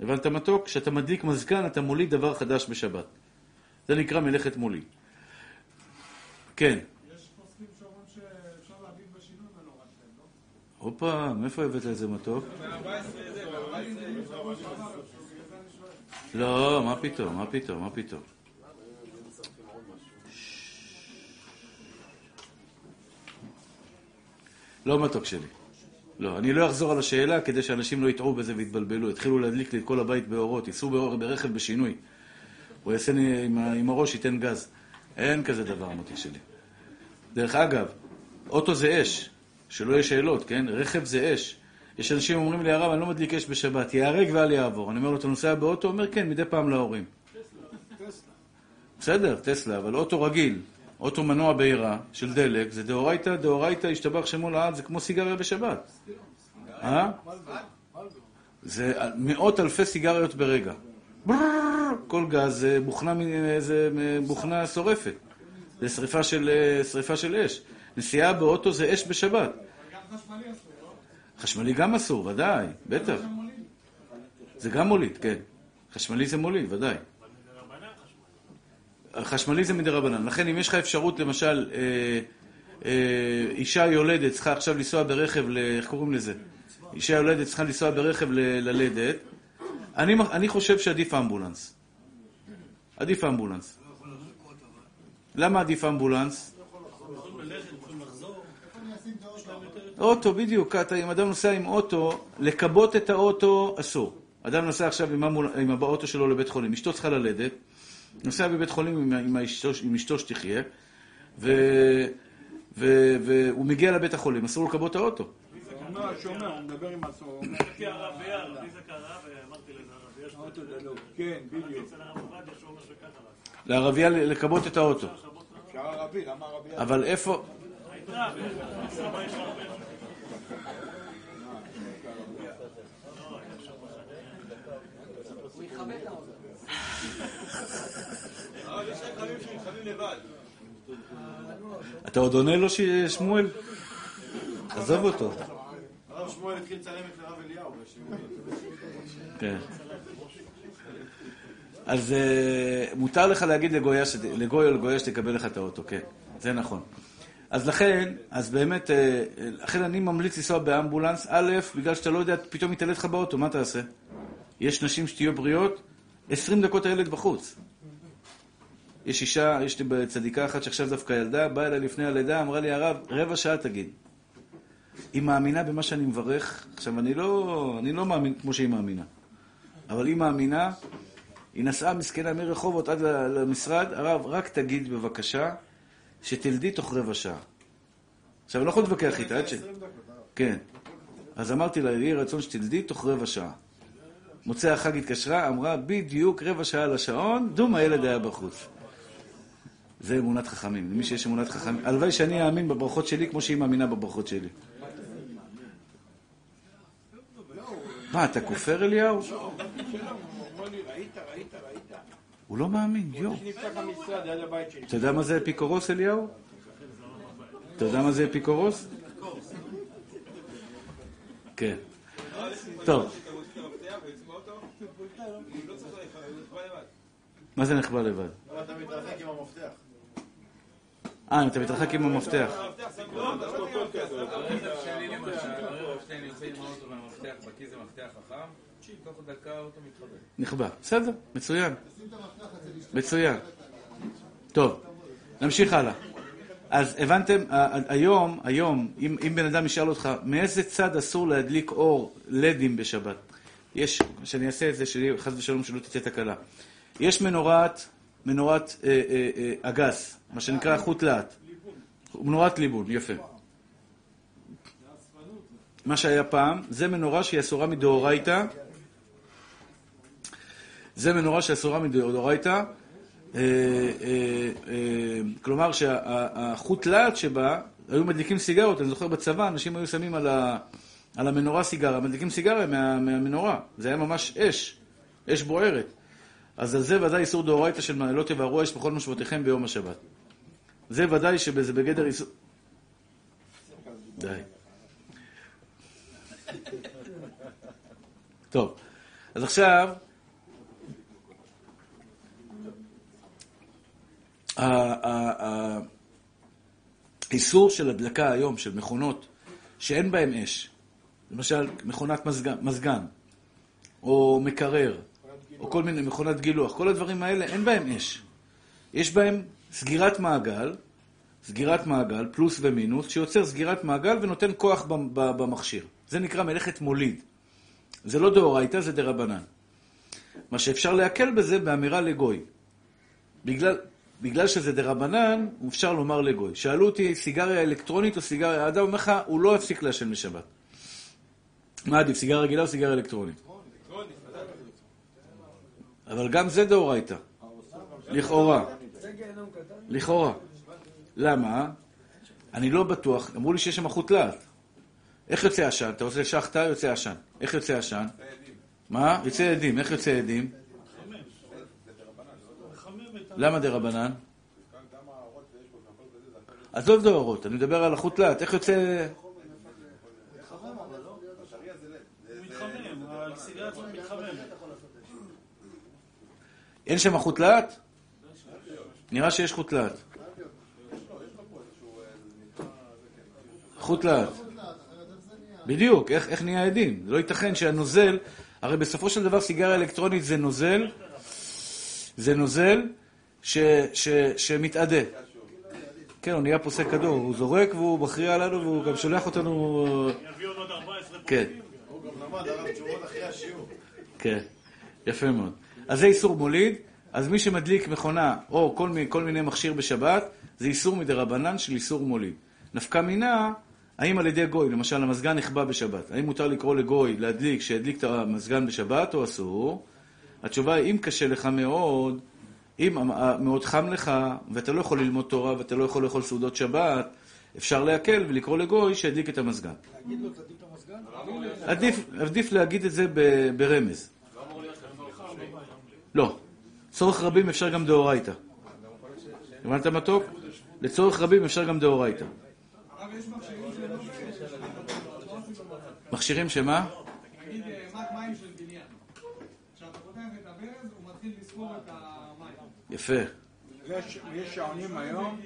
הבנת מתוק? כשאתה מדליק מזגן, אתה מוליד דבר חדש בשבת. זה נקרא מלאכת מוליד. כן. לא? הופה, מאיפה הבאת את זה מתוק? לא, מה פתאום, מה פתאום, מה פתאום. לא מתוק שלי. לא, אני לא אחזור על השאלה כדי שאנשים לא יטעו בזה ויתבלבלו. יתחילו להדליק לי את כל הבית באורות, ייסעו ברכב בשינוי. הוא יעשה לי עם, עם הראש, ייתן גז. אין כזה דבר, מותי שלי. דרך אגב, אוטו זה אש, שלא יהיה שאלות, כן? רכב זה אש. יש אנשים אומרים לי, הרב, אני לא מדליק אש בשבת, ייהרג ואל יעבור. אני אומר לו, אתה נוסע באוטו? הוא אומר, כן, מדי פעם להורים. בסדר, טסלה, אבל אוטו רגיל, אוטו מנוע בעירה של דלק, זה דאורייתא, דאורייתא, השתבח שמו לעד, זה כמו סיגריה בשבת. אה? זה מאות אלפי סיגריות ברגע. כל גז זה בוכנה, זה בוכנה שורפת. זה שריפה של, שריפה של אש. נסיעה באוטו זה אש בשבת. חשמלי גם אסור, ודאי, בטח. זה גם מוליד, כן. חשמלי זה מוליד, ודאי. חשמלי זה מדרבנן. לכן אם יש לך אפשרות, למשל, אה, אה, אישה יולדת צריכה עכשיו לנסוע ברכב, איך קוראים לזה? אישה יולדת צריכה לנסוע ברכב ל- ללדת, אני, אני חושב שעדיף אמבולנס. עדיף אמבולנס. למה עדיף אמבולנס? אוטו, בדיוק. אתה, אם אדם נוסע עם אוטו, לכבות את האוטו אסור. אדם נוסע עכשיו עם, אמבול, עם האוטו שלו לבית חולים, אשתו צריכה ללדת, נוסע בבית חולים עם, עם, אשתו, עם אשתו שתחיה, ו, ו, והוא מגיע לבית החולים, אסור לכבות את האוטו. הוא. לערבייה לכבות את האוטו. אבל איפה... יש הרבה. אתה עוד עונה לו, שמואל? עזוב אותו. הרב שמואל התחיל לצלם את הרב אליהו. כן. אז אה, מותר לך להגיד לגוי או לגויה שתקבל לך את האוטו, כן. זה נכון. אז לכן, אז באמת, אה, לכן אני ממליץ לנסוע באמבולנס, א', בגלל שאתה לא יודע, פתאום יתעלת לך באוטו, מה תעשה? יש נשים שתהיו בריאות, 20 דקות הילד בחוץ. יש אישה, יש לי צדיקה אחת שעכשיו דווקא ילדה, באה אליי לפני הלידה, אמרה לי, הרב, רבע שעה תגיד. היא מאמינה במה שאני מברך. עכשיו, אני לא, אני לא מאמין כמו שהיא מאמינה, אבל היא מאמינה, היא נסעה מסכנה מרחובות עד למשרד, הרב, רק תגיד בבקשה שתלדי תוך רבע שעה. עכשיו, אני לא יכול להתווכח איתה, עד ש... כן. אז אמרתי לה, יהי רצון שתלדי תוך רבע שעה. מוצאי החג התקשרה, אמרה, בדיוק רבע שעה לשעון, דום הילד היה בחוץ. זה אמונת חכמים. למי שיש אמונת חכמים. הלוואי שאני אאמין בברכות שלי כמו שהיא מאמינה בברכות שלי. מה, אתה כופר אליהו? הוא לא מאמין, יואו. אתה יודע מה זה אפיקורוס, אליהו? אתה יודע מה זה אפיקורוס? כן. טוב. מה זה נחבא לבד? אה, אם אתה מתרחק עם המפתח. הרכב. נכבה. בסדר, מצוין. מצוין. טוב, נמשיך הלאה. אז הבנתם, היום, היום, אם בן אדם ישאל אותך, מאיזה צד אסור להדליק אור לדים בשבת? יש, שאני אעשה את זה, שלי, חס ושלום שלא תצא תקלה. יש מנורת, מנורת אה, אה, אה, אגס, מה שנקרא חוט להט. מנורת ליבון, יפה. מה שהיה פעם, זה מנורה שהיא אסורה מדאורייתא. זה מנורה שאסורה מדאורייתא. אה, אה, אה, כלומר שהחוט להט שבה, היו מדליקים סיגרות, אני זוכר בצבא, אנשים היו שמים על, ה, על המנורה סיגרה, מדליקים סיגריה מה, מהמנורה. זה היה ממש אש, אש בוערת. אז על זה ודאי איסור דאורייתא של לא תבערו אש בכל משמעותיכם ביום השבת. זה ודאי שזה בגדר איסור... די. טוב, אז עכשיו, האיסור של הדלקה היום של מכונות שאין בהן אש, למשל מכונת מזגן, מזגן או מקרר, או כל מיני מכונת גילוח, כל הדברים האלה אין בהם אש. יש בהם סגירת מעגל, סגירת מעגל, פלוס ומינוס, שיוצר סגירת מעגל ונותן כוח במכשיר. זה נקרא מלאכת מוליד. זה לא דאורייתא, זה דרבנן. מה שאפשר להקל בזה באמירה לגוי. בגלל, בגלל שזה דרבנן, אפשר לומר לגוי. שאלו אותי, סיגריה אלקטרונית או סיגריה... האדם אומר לך, הוא לא יפסיק לעשן בשבת. מה עדיף, סיגריה רגילה או סיגריה אלקטרונית? אבל גם זה דאורייתא. לכאורה. לכאורה. למה? אני לא בטוח, אמרו לי שיש שם חוט להט. איך יוצא עשן? אתה רוצה שחטה, יוצא עשן. איך יוצא עשן? מה? יוצא עדים. איך יוצא עדים? למה דה רבנן? עזוב דאורות, אני מדבר על החוט להט. איך יוצא... הוא מתחמם, הסיגריה הזאת מתחממת. אין שם חוט להט? נראה שיש חוט להט. חוט להט. בדיוק, איך, איך נהיה עדים? לא ייתכן שהנוזל, הרי בסופו של דבר סיגריה אלקטרונית זה נוזל, זה נוזל ש, ש, שמתאדה. כן, הוא נהיה פוסק כדור, הוא זורק והוא מכריע לנו והוא גם שולח אותנו... יביא עוד 14 כן, הוא גם למד הרב תשובות אחרי השיעור. כן, יפה מאוד. אז זה איסור מוליד, אז מי שמדליק מכונה או כל מיני, כל מיני מכשיר בשבת, זה איסור מדרבנן של איסור מוליד. נפקא מינה, האם על ידי גוי, למשל המזגן נכבה בשבת, האם מותר לקרוא לגוי להדליק, שידליק את המזגן בשבת או אסור? התשובה היא, אם קשה לך מאוד, אם מאוד חם לך, ואתה לא יכול ללמוד תורה ואתה לא יכול לאכול סעודות שבת, אפשר להקל ולקרוא לגוי שידליק את המזגן. להגיד לו, תדליק את המזגן? עדיף, להגיד את זה ברמז. לא. צורך רבים אפשר גם דאורייתא. הבנת מתוק? לצורך רבים אפשר גם דאורייתא. מכשירים שמה? נגיד אה, מק מים של בניין. כשאתה פותח את הברז, הוא מתחיל לספור את המים. יפה. יש יש שעונים היום,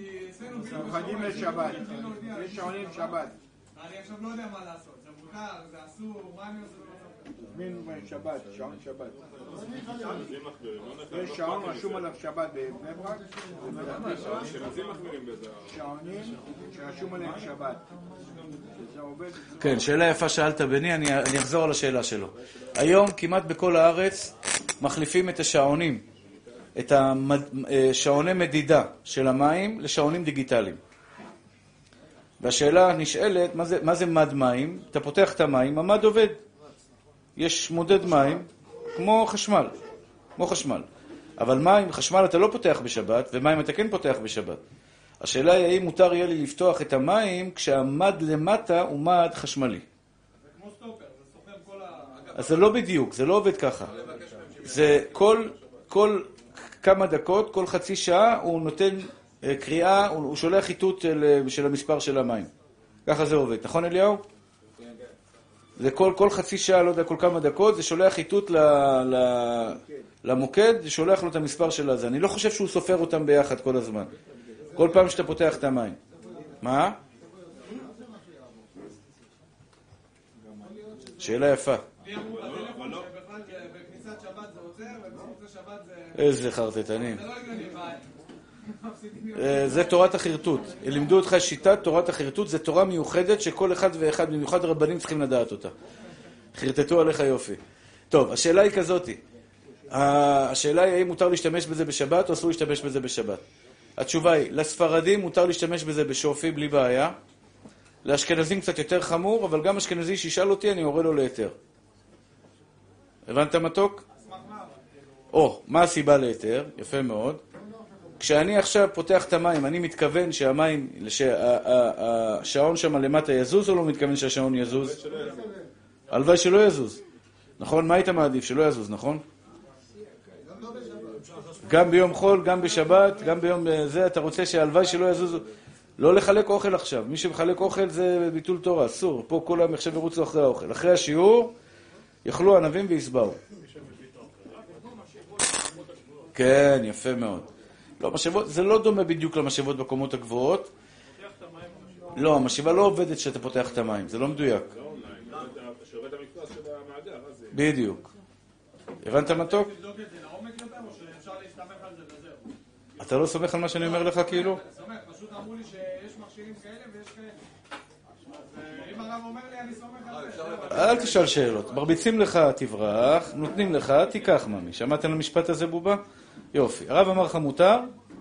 מיוחדים לשבת. יש שעונים שבת. אני עכשיו לא יודע מה לעשות. זה מותר, זה אסור, מה אני עושה מין שבת, שעון שבת. יש שעון רשום עליו שבת בבני ברק, שעונים שרשום עליהם שבת. כן, שאלה יפה שאלת בני, אני, אני אחזור על השאלה שלו. היום כמעט בכל הארץ מחליפים את השעונים, את השעוני מדידה של המים לשעונים דיגיטליים. והשאלה הנשאלת, מה זה, מה זה מד מים? אתה פותח את המים, המד עובד. יש מודד מים, כמו חשמל, כמו חשמל. אבל מים, חשמל אתה לא פותח בשבת, ומים אתה כן פותח בשבת. השאלה היא האם מותר יהיה לי לפתוח את המים כשהמד למטה הוא מד חשמלי. זה כמו סטופר, זה סוחר כל ה... אז זה לא בדיוק, זה לא עובד ככה. זה כל, כל כמה דקות, כל חצי שעה, הוא נותן אה, קריאה, הוא, שולח איתות אה, של המספר של המים. ככה זה עובד, נכון אליהו? זה כל, כל חצי שעה, לא יודע, כל כמה דקות, זה שולח איתות ל, ל, למוקד, זה שולח לו את המספר של הזה. אני לא חושב שהוא סופר אותם ביחד כל הזמן. כל פעם שאתה פותח את המים. מה? שאלה יפה. שבת זה... איזה חרטטנים. זה אה, זה תורת החרטוט. לימדו אותך שיטת תורת החרטוט, זו תורה מיוחדת שכל אחד ואחד, במיוחד רבנים, צריכים לדעת אותה. חרטטו עליך יופי. טוב, השאלה היא כזאתי. השאלה היא האם מותר להשתמש בזה בשבת או אסור להשתמש בזה בשבת. התשובה היא, לספרדים מותר להשתמש בזה בשופי בלי בעיה. לאשכנזים קצת יותר חמור, אבל גם אשכנזי שישאל אותי, אני אורה לו להיתר. הבנת מתוק? או, מה הסיבה להיתר? יפה מאוד. כשאני עכשיו פותח את המים, אני מתכוון שהמים, שהשעון שם למטה יזוז או לא מתכוון שהשעון יזוז? הלוואי שלא יזוז. נכון? מה היית מעדיף? שלא יזוז, נכון? גם ביום חול, גם בשבת, גם ביום אה, זה, אתה רוצה שהלוואי שלא יזוז... לא לחלק אוכל עכשיו. מי שמחלק אוכל זה ביטול תורה, אסור. פה כולם עכשיו ירוצו אחרי האוכל. אחרי השיעור, יאכלו ענבים וישבעו. כן, יפה מאוד. לא, משאבות, זה לא דומה בדיוק למשאבות בקומות הגבוהות. לא, המשאבה לא עובדת כשאתה פותח את המים, זה לא מדויק. אז זה... בדיוק. הבנת מתוק? אתה לא סומך על מה שאני אומר לך כאילו? אני סומך, פשוט אמרו לי שיש מכשירים כאלה ויש כאלה. אז אם הרב אומר לי, אני סומך על זה. אל תשאל שאלות. מרביצים לך, תברח, נותנים לך, תיקח ממי. שמעת על המשפט הזה, בובה? יופי. הרב אמר לך מותר,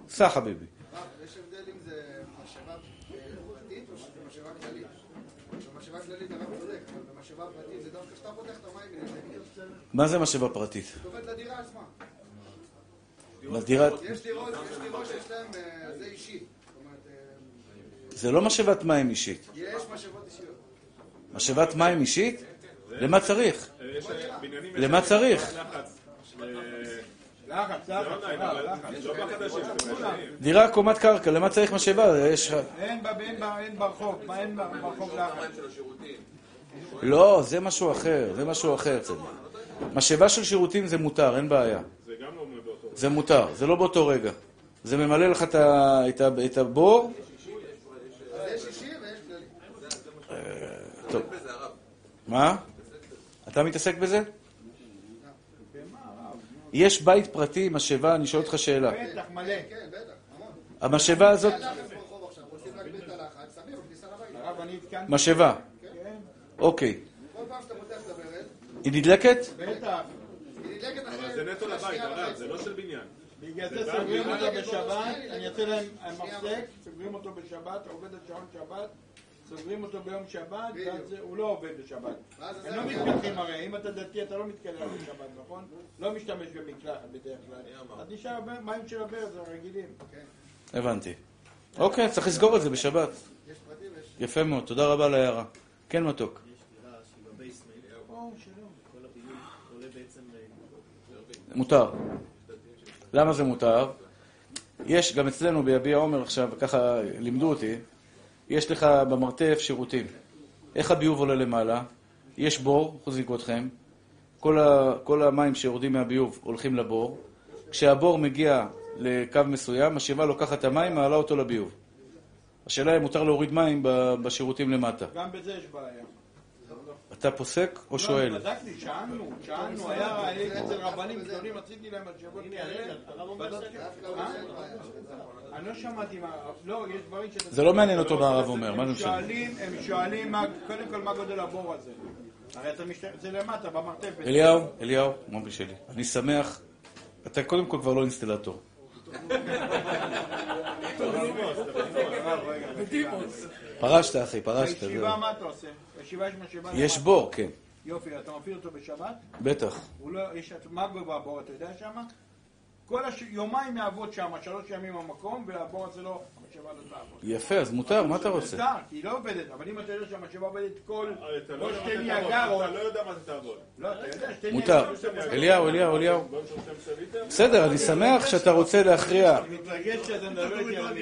סע חביבי. מה זה משאבה פרטית? לדירה עצמה. לדירת... יש דירות, יש דירות שיש להם אה, זה אישי. אה, זה לא משאבת מים אישית. יש משאבות אישיות. משאבת מים אישית? למה צריך? בניינים... למה צריך? לחץ. לחץ, לא אה. לא. דירה קומת קרקע, למה צריך משאבה? יש... אין ברחוב, מה אין ברחוב לחץ? לא, זה משהו אחר, זה משהו אחר. משאבה של שירותים זה מותר, אין בעיה. זה גם לא באותו... זה מותר, זה לא באותו רגע. זה ממלא לך את הבור, כללי. טוב. מה? אתה מתעסק בזה? יש בית פרטי, משאבה, אני שואל אותך שאלה. בטח, מלא. כן, בטח, המון. המשאבה הזאת, התקנתי. משאבה. כן, אוקיי. כל פעם שאתה פותח את הברז, היא נדלקת? בטח. היא נדלקת אחרי... אבל זה נטו לבית, הרב. זה לא של בניין. בגלל זה סוגרים אותו בשבת, אני אעשה להם מפסק, סוגרים אותו בשבת, עובד עד שעון שבת, סוגרים אותו ביום שבת, ואז הוא לא עובד בשבת. הם לא מתקלחים הרי, אם אתה דתי אתה לא מתקלח בשבת, נכון? לא משתמש במקלחת בדרך כלל. אז נשאר מים של הברז הרגילים. הבנתי. אוקיי, צריך לסגור את זה בשבת. יפה מאוד, תודה רבה על ההערה. כן, מתוק. שלום. מותר. למה זה מותר? יש, גם אצלנו ביביע עומר עכשיו, ככה לימדו אותי, יש לך במרתף שירותים. איך הביוב עולה למעלה? יש בור, חוזק אתכם, כל, ה, כל המים שיורדים מהביוב הולכים לבור. כשהבור מגיע לקו מסוים, משאבה לוקחת את המים, מעלה אותו לביוב. השאלה אם מותר להוריד מים בשירותים למטה. גם בזה יש בעיה. אתה פוסק או שואל? לא, בדקתי, שאלנו, שאלנו, היה אצל רבנים גדולים, עשיתי להם. בדקתי- אה? אני לא שמעתי מה, לא, יש דברים שאתה... זה לא מעניין אותו מה הרב אומר, מה זה משנה? הם שואלים קודם כל מה גודל הבור הזה. הרי אתה משת... זה למטה, במרתף. אליהו, אליהו, מובי שלי, אני שמח, אתה קודם כל כבר לא אינסטלטור. פרשת, אחי, פרשת. בישיבה מה אתה עושה? בישיבה יש משאבה יש. בור, כן, יופי, אתה מפעיל אותו בשבת? בטח. לא, מה גובה הבור, אתה יודע שמה? כל הש... יומיים יעבוד שם, שלוש ימים המקום, והבור הזה לא, המשאבה לא תעבוד. יפה, אז מותר, מה אתה רוצה? מותר, כי היא לא עובדת, אבל אם אתה יודע שהמשאבה עובדת כל... אתה לא שתי ניאגרות... אתה לא יודע מה זה תעבוד. לא, אתה יודע, שתי מותר. אליהו, אליהו, אליהו. בוא נשאר 12 ליטר. בסדר, אני שמח שאתה רוצה להכריע. אני מתרגש שאתה מדבר איתי על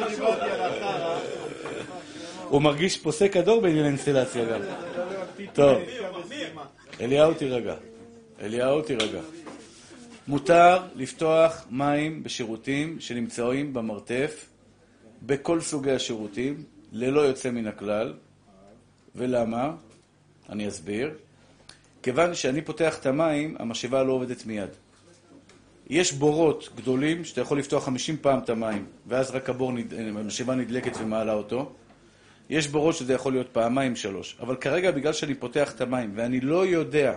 לא דיברתי על החרא. הוא מרגיש פוסק הדור בעניין האינסטלציה גם. טוב. אליהו, תירגע. אליהו, תירגע. מותר לפתוח מים בשירותים שנמצאים במרתף, בכל סוגי השירותים, ללא יוצא מן הכלל. ולמה? אני אסביר. כיוון שאני פותח את המים, המשאבה לא עובדת מיד. יש בורות גדולים שאתה יכול לפתוח 50 פעם את המים, ואז רק הבור, נד... המשאבה נדלקת ומעלה אותו. יש בורות שזה יכול להיות פעמיים שלוש, אבל כרגע בגלל שאני פותח את המים ואני לא יודע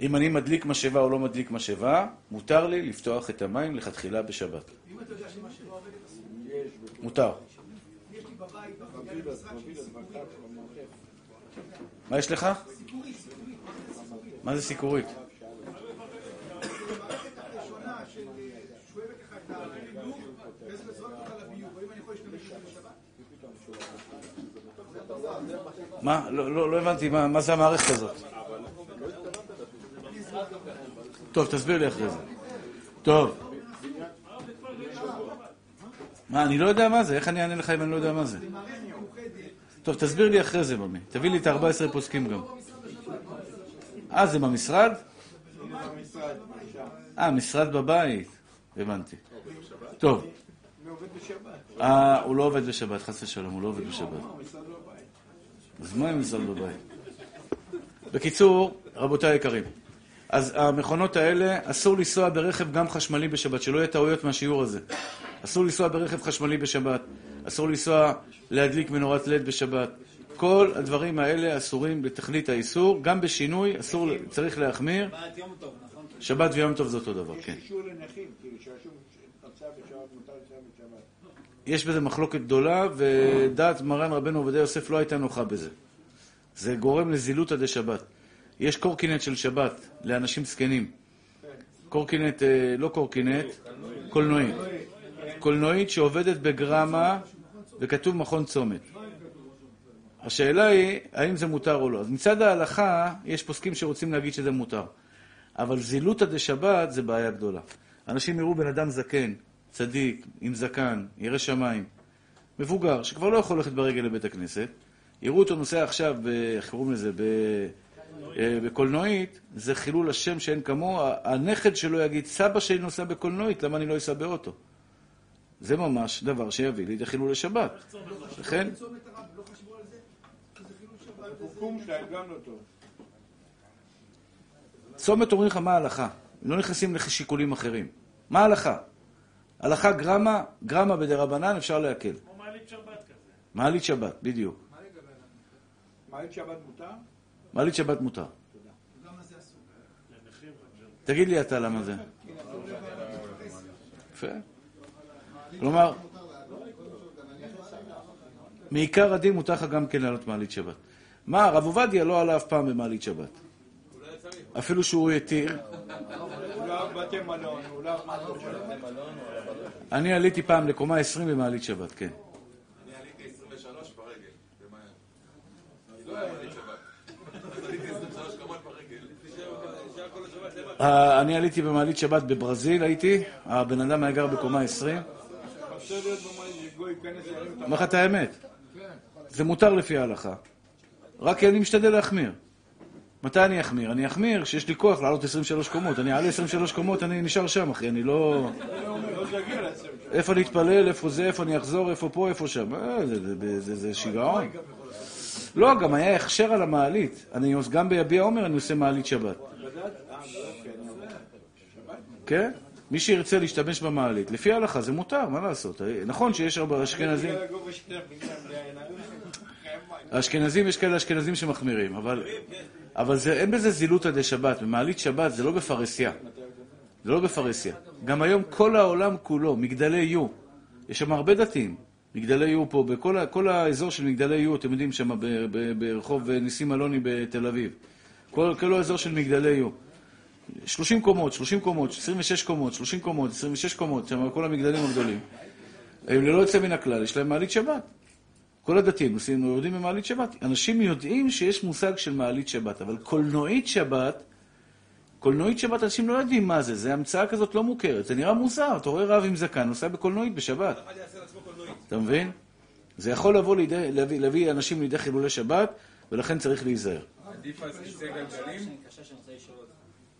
אם אני מדליק משאבה או לא מדליק משאבה, מותר לי לפתוח את המים לכתחילה בשבת. מותר. מה יש לך? מה זה סיקורית? מה? לא, לא, לא הבנתי, מה, מה זה המערכת הזאת? טוב, תסביר לי אחרי זה. טוב. מה, אני לא יודע מה זה, איך אני אענה לך אם אני לא יודע מה זה? טוב, תסביר לי אחרי זה, ממי. תביא לי את ה-14 פוסקים גם. אה, זה במשרד? אה, משרד בבית. הבנתי. טוב. אה, הוא לא עובד בשבת, חס ושלום, הוא לא עובד בשבת. אז מה עם משרד בבית? בקיצור, רבותיי היקרים, אז המכונות האלה, אסור לנסוע ברכב גם חשמלי בשבת, שלא יהיה טעויות מהשיעור הזה. אסור לנסוע ברכב חשמלי בשבת, אסור לנסוע להדליק מנורת לד בשבת. כל הדברים האלה אסורים בתכלית האיסור, גם בשינוי אסור, צריך להחמיר. שבת ויום טוב זה אותו דבר, כן. יש אישור לנכים, כאילו שרשום נוסע בשבת, מותר לנסוע בשבת. יש בזה מחלוקת גדולה, ודעת מרן רבנו עובדיה יוסף לא הייתה נוחה בזה. זה גורם לזילותא דשבת. יש קורקינט של שבת לאנשים זקנים. קורקינט, אה, לא קורקינט, קולנועית. קולנועית שעובדת בגרמה וכתוב מכון צומת. השאלה היא, האם זה מותר או לא. אז מצד ההלכה, יש פוסקים שרוצים להגיד שזה מותר. אבל זילותא דשבת זה בעיה גדולה. אנשים יראו בן אדם זקן, צדיק, עם זקן, ירא שמיים, מבוגר, שכבר לא יכול ללכת ברגל לבית הכנסת, יראו אותו נוסע עכשיו, ב- איך קוראים לזה, ב- אה, בקולנועית, זה חילול השם שאין כמוהו. הנכד שלו יגיד, סבא שלי נוסע בקולנועית, למה אני לא אסע באוטו? זה ממש דבר שיביא לידי חילול השבת. לכן, הקום שלהם גם לא טוב. צומת אומרים לך מה ההלכה. לא נכנסים לשיקולים אחרים. מה ההלכה? הלכה גרמה, גרמה בדרבנן אפשר להקל. כמו מעלית שבת כזה. מעלית שבת, בדיוק. מעלית שבת מותר? מעלית שבת מותר. תגיד לי אתה למה זה. יפה. כלומר, מעיקר הדין מותר לך גם כן לעלות מעלית שבת. מה, הרב עובדיה לא עלה אף פעם במעלית שבת. אפילו שהוא התיר. אני עליתי פעם לקומה 20 במעלית שבת, כן. אני עליתי 23 ברגל, במהר. היה מעלית שבת. עליתי 23 קומות ברגל. אני עליתי במעלית שבת בברזיל, הייתי. הבן אדם היה גר בקומה 20. רוצה להיות במעלית שגוי ייכנס ירים את אומר לך את האמת. זה מותר לפי ההלכה. רק אני משתדל להחמיר. מתי אני אחמיר? אני אחמיר כשיש לי כוח לעלות 23 קומות. אני אעלה 23 קומות, אני נשאר שם, אחי. אני לא... איפה להתפלל, איפה זה, איפה אני אחזור, איפה פה, איפה שם. אה, זה- שיגעון. לא, גם היה הכשר על המעלית. אני גם ביביע עומר אני עושה מעלית שבת. כן? מי שירצה להשתמש במעלית, לפי ההלכה זה מותר, מה לעשות? נכון שיש הרבה אשכנזים, בגלל הגובה שלהם, בגלל בלי העיניים. האשכנזים, יש כאלה אשכנזים שמחמירים, אבל, אבל זה, אין בזה זילותא דשבת. במעלית שבת זה לא בפרהסיה. זה לא בפרהסיה. גם היום כל העולם כולו, מגדלי יו, יש שם הרבה דתיים. מגדלי יו פה, בכל ה- כל האזור של מגדלי יו, אתם יודעים, שם ברחוב ניסים אלוני בתל אביב. כל, כל האזור של מגדלי יו. 30 קומות, 30 קומות, 26 קומות, 30 קומות, 26 קומות, שם כל המגדלים הגדולים. הם ללא יוצא מן הכלל, יש להם מעלית שבת. כל הדתיים עושים, יורדים במעלית שבת. אנשים יודעים שיש מושג של מעלית שבת, אבל קולנועית שבת, קולנועית שבת, אנשים לא יודעים מה זה, זה המצאה כזאת לא מוכרת. זה נראה מוזר, אתה רואה רב עם זקן, נוסע בקולנועית בשבת. אתה מבין? זה יכול לבוא לידי, להביא, להביא אנשים לידי חילולי שבת, ולכן צריך להיזהר. עדיף על כיסא גלגלים?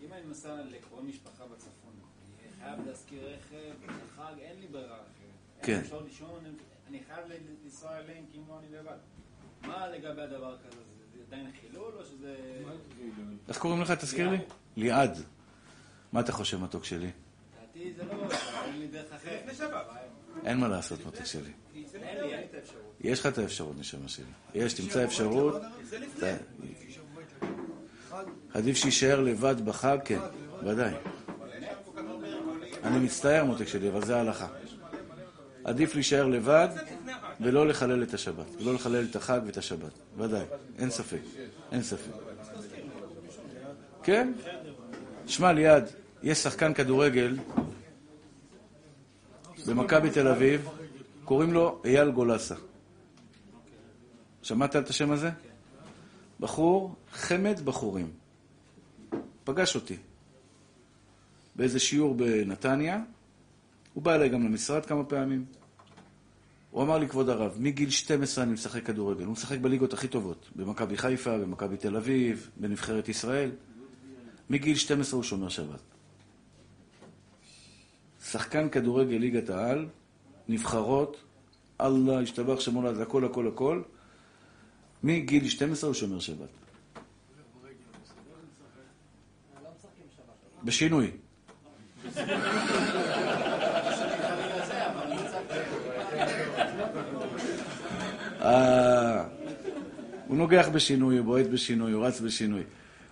אם אני נוסע לקרוב משפחה בצפון, אני חייב להשכיר רכב, בחג, אין לי ברירה אחרת. כן. אפשר לישון, אני חייב לנסוע אליהם כאילו אני לבד. מה לגבי הדבר כזה? זה עדיין חילול או שזה... איך קוראים לך, תזכיר לי? ליעד. מה אתה חושב, מתוק שלי? לדעתי זה לא... אין לי דרך אחרת. אין מה לעשות, מתוק שלי. יש לך את האפשרות, נשמה שלי. יש, תמצא אפשרות. עדיף שיישאר לבד בחג, כן, ודאי. אני מצטער, מותק שלי, אבל זה ההלכה. עדיף להישאר לבד ולא לחלל את השבת. ולא לחלל את החג ואת השבת. ודאי, אין ספק. אין ספק. כן? שמע, ליעד, יש שחקן כדורגל במכבי תל אביב, קוראים לו אייל גולסה. שמעת את השם הזה? בחור, חמד בחורים. פגש אותי באיזה שיעור בנתניה. הוא בא אליי גם למשרד כמה פעמים. הוא אמר לי, כבוד הרב, מגיל 12 אני משחק כדורגל. הוא משחק בליגות הכי טובות, במכבי חיפה, במכבי תל אביב, בנבחרת ישראל. מגיל 12 הוא שומר שבת. שחקן כדורגל ליגת העל, נבחרות, אללה, השתבח שמולד, הכל, הכל, הכל. מגיל 12 הוא שומר שבת. בשינוי. הוא נוגח בשינוי, הוא בועט בשינוי, הוא רץ בשינוי.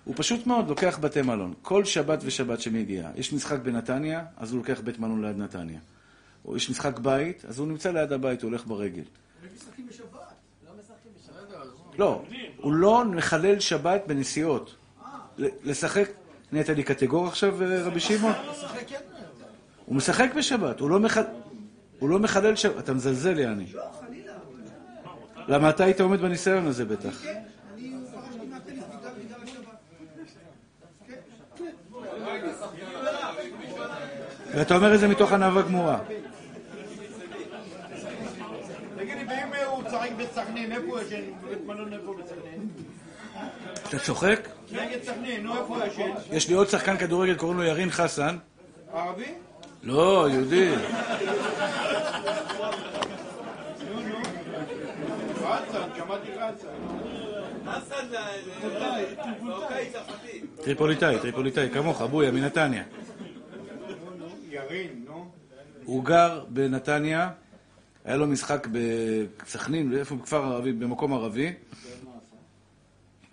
הוא פשוט מאוד לוקח בתי מלון. כל שבת ושבת שמגיעה. יש משחק בנתניה, אז הוא לוקח בית מלון ליד נתניה. או יש משחק בית, אז הוא נמצא ליד הבית, הוא הולך ברגל. לא, הוא לא מחלל שבת בנסיעות. ל- לשחק, נהיית לי קטגור עכשיו, אה, רבי שמעון? הוא משחק בשבת, הוא לא הוא לא מחלל שבת. אתה מזלזל, יעני. למה אתה היית עומד בניסיון הזה בטח. ואתה אומר את זה מתוך ענווה גמורה. תגידי, ואם הוא צחק בסכנין, איפה הוא ישן? בבית מלון איפה בסכנין? אתה צוחק? נגד סכנין, נו, איפה ישן? יש לי עוד שחקן כדורגל, קוראים לו ירין חסן. ערבי? לא, יהודי. חסן, שמעתי חסן. חסן זה מרוקאי צרפתי. טריפוליטאי, טריפוליטאי, כמוך, בויה, מנתניה. הוא גר בנתניה, היה לו משחק בסכנין, איפה? בכפר ערבי, במקום ערבי.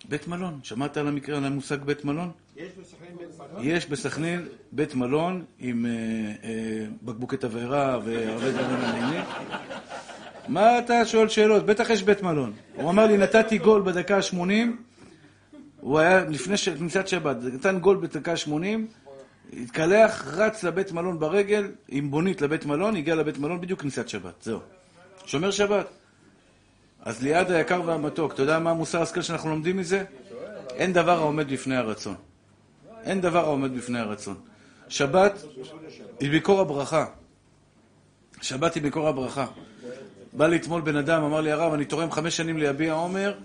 בית מלון, שמעת על המקרה, על המושג בית מלון? יש בסכנין בית מלון? יש בסכנין בית מלון עם אה, אה, בקבוקי תבערה והרבה דברים מעניינים. מה אתה שואל שאלות? בטח יש בית מלון. הוא אמר לי, נתתי גול בדקה ה-80, הוא היה לפני כניסת שבת, נתן גול בדקה ה-80, התקלח, רץ לבית מלון ברגל, עם בונית לבית מלון, הגיע לבית מלון בדיוק כניסת שבת, זהו. שומר שבת. אז ליעד היקר והמתוק, אתה יודע מה המוסר השכל שאנחנו לומדים מזה? אין דבר העומד בפני הרצון. אין דבר העומד בפני הרצון. שבת היא מקור הברכה. שבת היא מקור הברכה. בא לי אתמול בן אדם, אמר לי, הרב, אני תורם חמש שנים ליביע עומר,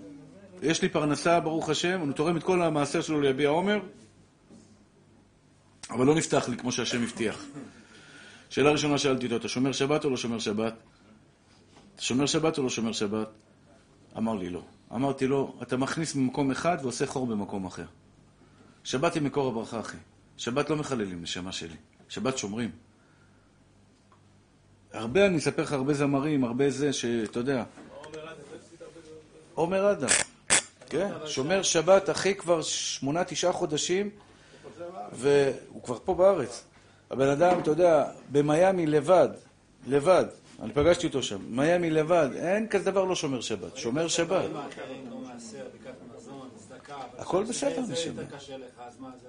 יש לי פרנסה, ברוך השם, הוא תורם את כל המעשר שלו ליביע עומר, אבל לא נפתח לי כמו שהשם הבטיח. שאלה ראשונה שאלתי אותו, אתה שומר שבת או לא שומר שבת? אתה שומר שבת או לא שומר שבת? אמר לי לא. אמרתי לו, אתה מכניס ממקום אחד ועושה חור במקום אחר. שבת היא מקור הברכה, אחי. שבת לא מחללים, נשמה שלי. שבת שומרים. הרבה, אני אספר לך הרבה זמרים, הרבה זה, שאתה יודע. עומר אדם. כן, שומר שבת, אחי, כבר שמונה, תשעה חודשים, והוא כבר פה בארץ. הבן אדם, אתה יודע, במיאמי לבד, לבד, אני פגשתי אותו שם, מיאמי לבד, אין כזה דבר לא שומר שבת, שומר שבת. לא הכל בסדר, נשמה. זה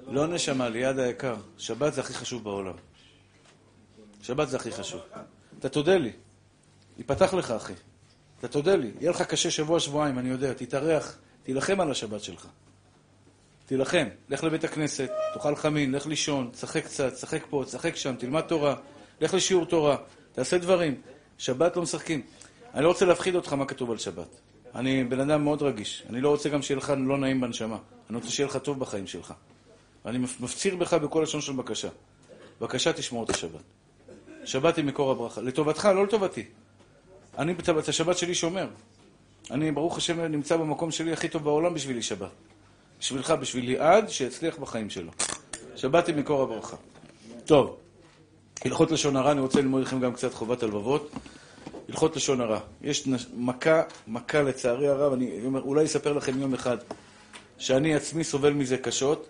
לא נשמה, ליד היקר. שבת זה הכי חשוב בעולם. שבת זה הכי חשוב. אתה תודה לי. ייפתח לך, אחי. אתה תודה לי. יהיה לך קשה שבוע, שבועיים, אני יודע. תתארח, תילחם על השבת שלך. תילחם. לך לבית הכנסת, תאכל חמין, לך לישון, תשחק קצת, תשחק פה, תשחק שם, תלמד תורה, לך לשיעור תורה, תעשה דברים. שבת לא משחקים. אני לא רוצה להפחיד אותך מה כתוב על שבת. אני בן אדם מאוד רגיש. אני לא רוצה גם שיהיה לך לא נעים בנשמה. אני רוצה שיהיה לך טוב בחיים שלך. ואני מפציר בך בכל לשון של בקשה. בבקשה תשמור את השבת. שבת היא מקור הברכה. לטובתך, לא לטובתי. אני את השבת שלי שומר. אני, ברוך השם, נמצא במקום שלי הכי טוב בעולם בשבילי שבת. בשבילך, בשביל ליעד, שיצליח בחיים שלו. שבת היא מקור הברכה. טוב, הלכות לשון הרע, אני רוצה ללמוד לכם גם קצת חובת הלבבות. הלכות לשון הרע. יש נש- מכה, מכה לצערי הרב, אני אומר, אולי אספר לכם יום אחד, שאני עצמי סובל מזה קשות.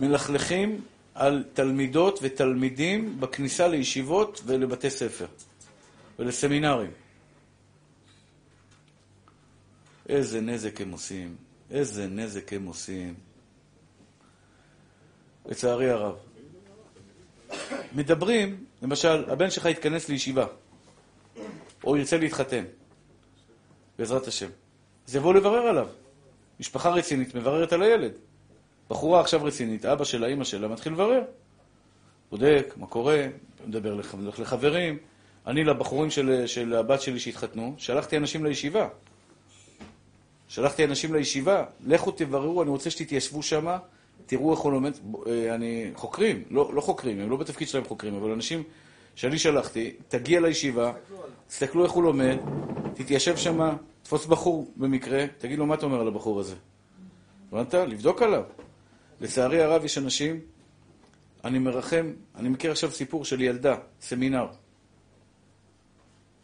מלכלכים על תלמידות ותלמידים בכניסה לישיבות ולבתי ספר ולסמינרים. איזה נזק הם עושים, איזה נזק הם עושים. לצערי הרב. מדברים, למשל, הבן שלך יתכנס לישיבה, או ירצה להתחתן, בעזרת השם. אז יבואו לברר עליו. משפחה רצינית מבררת על הילד. בחורה עכשיו רצינית, אבא שלה, אימא שלה, מתחיל לברר. בודק, מה קורה, מדבר לח- לחברים. אני לבחורים של, של הבת שלי שהתחתנו, שלחתי אנשים לישיבה. שלחתי אנשים לישיבה, לכו תבררו, אני רוצה שתתיישבו שם, תראו איך הוא לומד. אה, אני, חוקרים, לא, לא חוקרים, הם לא בתפקיד שלהם חוקרים, אבל אנשים שאני שלחתי, תגיע לישיבה, תסתכלו איך הוא לומד, תתיישב שם, תפוס בחור במקרה, תגיד לו מה אתה אומר על הבחור הזה. הבנת? לבדוק עליו. לצערי הרב יש אנשים, אני מרחם, אני מכיר עכשיו סיפור של ילדה, סמינר.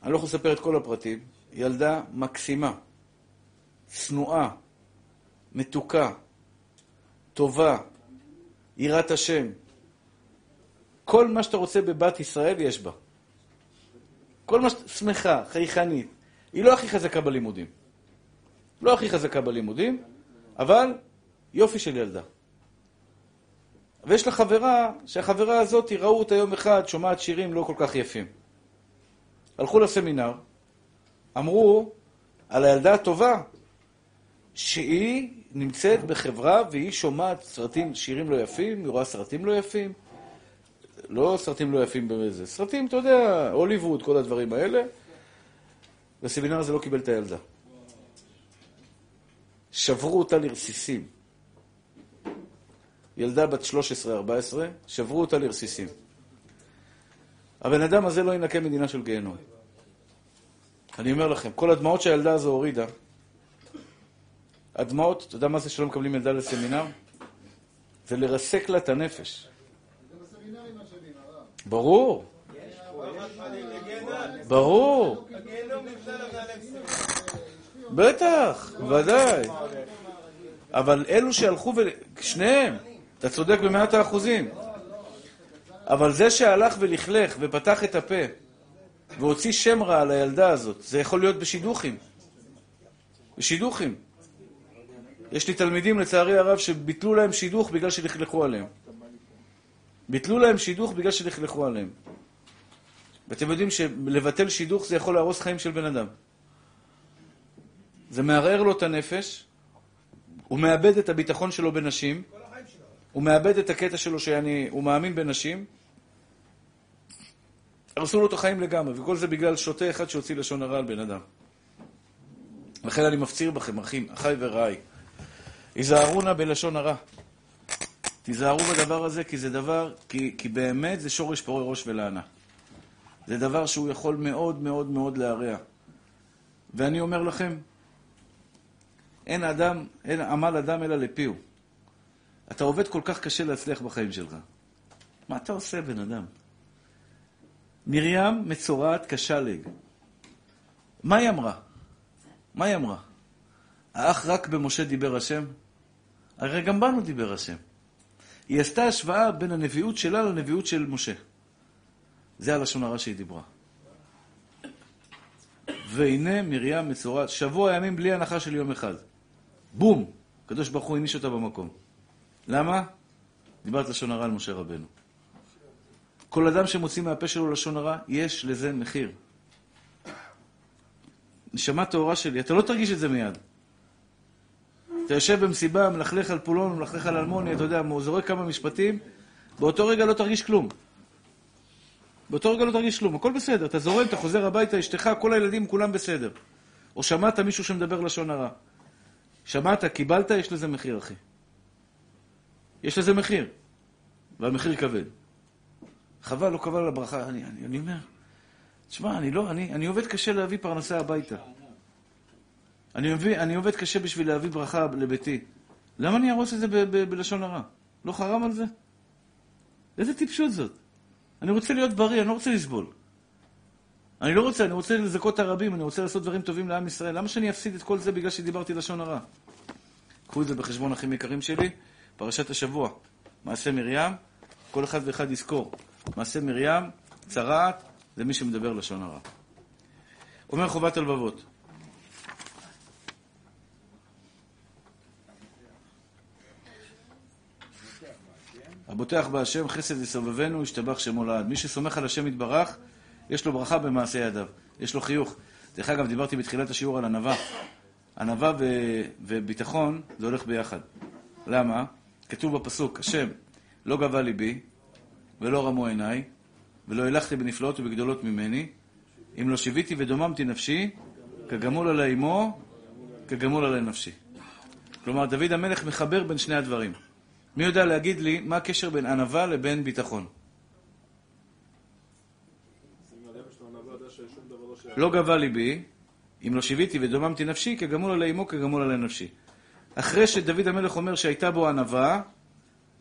אני לא יכול לספר את כל הפרטים. ילדה מקסימה, צנועה, מתוקה, טובה, יראת השם. כל מה שאתה רוצה בבת ישראל יש בה. כל מה שאתה... שמחה, חייכנית. היא לא הכי חזקה בלימודים. לא הכי חזקה בלימודים, אבל יופי של ילדה. ויש לה חברה, שהחברה הזאת, ראו אותה יום אחד, שומעת שירים לא כל כך יפים. הלכו לסמינר, אמרו על הילדה הטובה, שהיא נמצאת בחברה והיא שומעת סרטים, שירים לא יפים, היא רואה סרטים לא יפים, לא סרטים לא יפים בזה, סרטים, אתה יודע, הוליווד, כל הדברים האלה. בסמינר הזה לא קיבל את הילדה. שברו אותה לרסיסים. ילדה בת 13-14, שברו אותה לרסיסים. הבן אדם הזה לא ינקה מדינה של גיהנום. אני אומר לכם, כל הדמעות שהילדה הזו הורידה, הדמעות, אתה יודע מה זה שלא מקבלים ילדה לסמינר? זה לרסק לה את הנפש. ברור. ברור. בטח, ודאי. אבל אלו שהלכו ו... שניהם, אתה צודק במאת האחוזים. אבל זה שהלך ולכלך ופתח את הפה והוציא שם רע על הילדה הזאת, זה יכול להיות בשידוכים. בשידוכים. יש לי תלמידים, לצערי הרב, שביטלו להם שידוך בגלל שלכלכו עליהם. ביטלו להם שידוך בגלל שלכלכו עליהם. ואתם יודעים שלבטל שידוך זה יכול להרוס חיים של בן אדם. זה מערער לו את הנפש, הוא מאבד את הביטחון שלו בנשים, הוא מאבד את הקטע שלו שהוא מאמין בנשים, הרסו לו את החיים לגמרי, וכל זה בגלל שוטה אחד שהוציא לשון הרע על בן אדם. לכן אני מפציר בכם, אחים, אחיי ורעיי, היזהרו נא בלשון הרע. תיזהרו בדבר הזה, כי זה דבר, כי, כי באמת זה שורש פורה ראש ולענה. זה דבר שהוא יכול מאוד מאוד מאוד להרע. ואני אומר לכם, אין אדם, אין עמל אדם אלא לפיהו. אתה עובד כל כך קשה להצליח בחיים שלך. מה אתה עושה, בן אדם? מרים מצורעת כשלג. מה היא אמרה? מה היא אמרה? האח רק במשה דיבר השם? הרי גם בנו דיבר השם. היא עשתה השוואה בין הנביאות שלה לנביאות של משה. זה הלשון הרע שהיא דיברה. והנה מרים מצורעת, שבוע ימים בלי הנחה של יום אחד. בום! הקדוש ברוך הוא העניש אותה במקום. למה? דיברת לשון הרע על משה רבנו. כל אדם שמוציא מהפה שלו לשון הרע, יש לזה מחיר. נשמה טהורה שלי, אתה לא תרגיש את זה מיד. אתה יושב במסיבה, מלכלך על פולון, מלכלך על אלמוני, אתה יודע, זורק כמה משפטים, באותו רגע לא תרגיש כלום. באותו רגע לא תרגיש כלום, הכל בסדר, אתה זורם, אתה חוזר הביתה, אשתך, כל הילדים, כולם בסדר. או שמעת מישהו שמדבר לשון הרע. שמעת, קיבלת, יש לזה מחיר, אחי. יש לזה מחיר, והמחיר כבד. חבל, לא קבל על הברכה. אני, אני, אני אומר, תשמע, אני לא, אני, אני עובד קשה להביא פרנסה הביתה. אני, מביא, אני עובד קשה בשביל להביא ברכה לביתי. למה אני ארוס את זה ב, ב, בלשון הרע? לא חרם על זה? איזה טיפשות זאת? אני רוצה להיות בריא, אני לא רוצה לסבול. אני לא רוצה, אני רוצה לזכות את הרבים, אני רוצה לעשות דברים טובים לעם ישראל. למה שאני אפסיד את כל זה בגלל שדיברתי לשון הרע? קחו את זה בחשבון, אחים יקרים שלי. פרשת השבוע, מעשה מרים, כל אחד ואחד יזכור. מעשה מרים, צרעת, זה מי שמדבר לשון הרע. אומר חובת הלבבות. הבוטח בהשם חסד יסובבנו, ישתבח שמו לעד. מי שסומך על השם יתברך, יש לו ברכה במעשה ידיו, יש לו חיוך. דרך אגב, דיברתי בתחילת השיעור על ענווה. ענווה ו... וביטחון זה הולך ביחד. למה? כתוב בפסוק, השם לא גבה ליבי ולא רמו עיניי ולא הלכתי בנפלאות ובגדולות ממני אם לא שיוויתי ודוממתי נפשי כגמול עלי אמו כגמול עלי נפשי. כלומר, דוד המלך מחבר בין שני הדברים. מי יודע להגיד לי מה הקשר בין ענווה לבין ביטחון? לא גבה ליבי, אם לא שיוויתי ודוממתי נפשי, כגמול עלי אמו, כגמול עלי נפשי. אחרי שדוד המלך אומר שהייתה בו ענווה,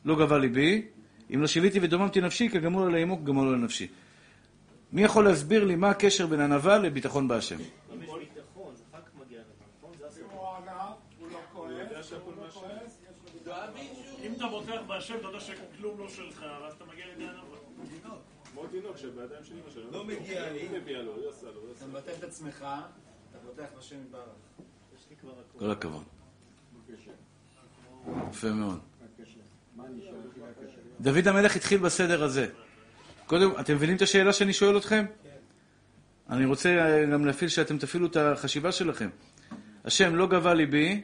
לא גבה ליבי, אם לא שיוויתי ודוממתי נפשי, כגמול עלי אמו, כגמול עלי נפשי. מי יכול להסביר לי מה הקשר בין ענווה לביטחון בהשם? אם אתה בוטח בהשם, אתה יודע שכלום לא שלך, ואז אתה מגיע לידי ענווה. כמו תינוק שבידיים של אמא שלו. לא מגיע לי. לו. היא עושה אתה. מבטל את עצמך, אתה בוטח בשם יתברך. כל הכבוד. יפה מאוד. דוד המלך התחיל בסדר הזה. קודם, אתם מבינים את השאלה שאני שואל אתכם? אני רוצה אה, גם להפעיל שאתם תפעילו את החשיבה שלכם. השם לא גבה ליבי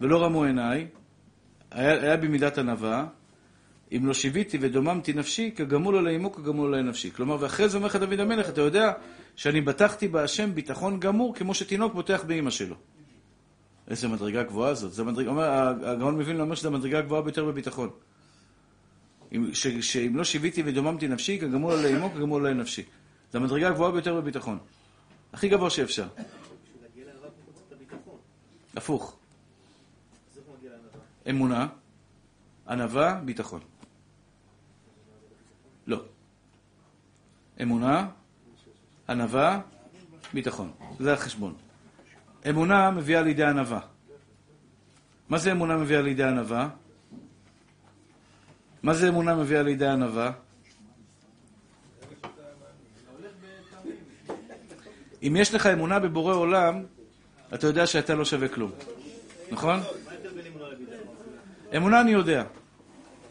ולא רמו עיניי, היה, היה בי מידת ענווה, אם לא שיוויתי ודוממתי נפשי, כגמול עלי אמו, כגמול עלי נפשי. כלומר, ואחרי זה אומר לך דוד המלך, אתה יודע שאני בטחתי בהשם ביטחון גמור, כמו שתינוק בוטח באימא שלו. איזה מדרגה גבוהה זאת. זה מדרג... אומר, הגאון מבין אומר שזו המדרגה הגבוהה ביותר בביטחון. אם- ש- שאם לא שיוויתי ודוממתי נפשי, כגמול עלי אמו, כגמול עלי נפשי. זו המדרגה הגבוהה ביותר בביטחון. הכי גבוה שאפשר. הפוך. אמונה, ענווה, ביטחון. לא. אמונה, ענווה, ביטחון. זה החשבון. אמונה מביאה לידי ענווה. מה זה אמונה מביאה לידי ענווה? מה זה אמונה מביאה לידי ענווה? אם יש לך אמונה בבורא עולם, אתה יודע שאתה לא שווה כלום. נכון? אמונה אני יודע.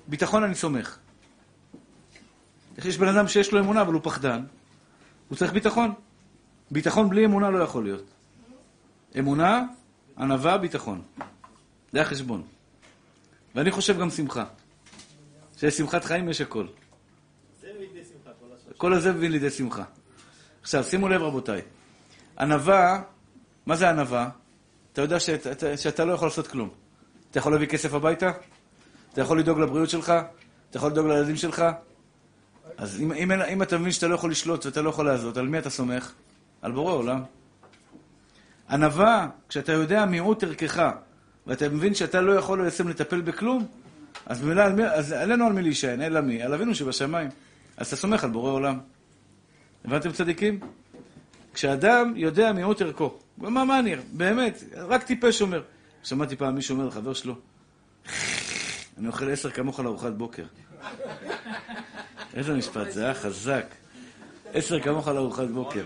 ביטחון אני סומך. יש בן אדם שיש לו אמונה אבל הוא פחדן, הוא צריך ביטחון. ביטחון בלי אמונה לא יכול להיות. אמונה, ענווה, ביטחון. זה החשבון. ואני חושב גם שמחה. שיש שמחת חיים יש הכל. כל הזה מביא לידי שמחה. עכשיו, שימו לב רבותיי. ענווה, מה זה ענווה? אתה יודע שאתה, שאתה לא יכול לעשות כלום. אתה יכול להביא כסף הביתה? אתה יכול לדאוג לבריאות שלך? אתה יכול לדאוג לילדים שלך? אז אם, אם, אם אתה מבין שאתה לא יכול לשלוט ואתה לא יכול לעזות, על מי אתה סומך? על בורא עולם. ענווה, כשאתה יודע מיעוט ערכך, ואתה מבין שאתה לא יכול בעצם לטפל בכלום, אז, עלינו על מי להישען, אלא מי? על אבינו שבשמיים. אז אתה סומך על בורא עולם. הבנתם צדיקים? כשאדם יודע מיעוט ערכו, מה, מה אני, באמת, רק טיפש אומר. שמעתי פעם מישהו אומר לחבר שלו, אני אוכל עשר כמוך לארוחת בוקר. איזה משפט, זה היה חזק. עשר כמוך לארוחת בוקר.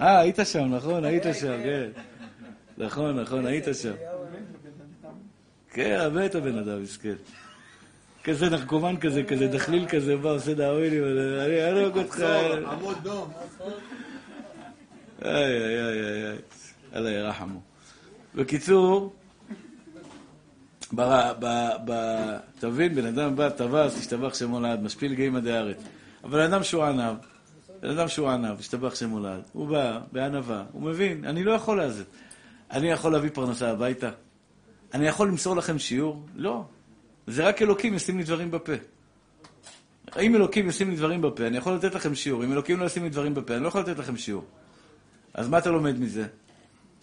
אה, היית שם, נכון, היית שם, כן. נכון, נכון, היית שם. כן, את הבן אדם, מסכן. כזה נרקומן כזה, כזה דחליל כזה, בא, עושה דאווינים, אני ארוג אותך. עמוד דום. איי, איי, איי, איי. אללה ירחמו. בקיצור, מבין, בן אדם בא, טווס, השתבח שמו לעד, משפיל גאים עדי הארץ. אבל אדם שהוא ענב, בן אדם שהוא ענב, השתבח שמו לעד, הוא בא בענווה, הוא מבין, אני לא יכול לעזת. אני יכול להביא פרנסה הביתה? אני יכול למסור לכם שיעור? לא. זה רק אלוקים ישים לי דברים בפה. אם אלוקים ישים לי דברים בפה, אני יכול לתת לכם שיעור. אם אלוקים לא ישים לי דברים בפה, אני לא יכול לתת לכם שיעור. אז מה אתה לומד מזה?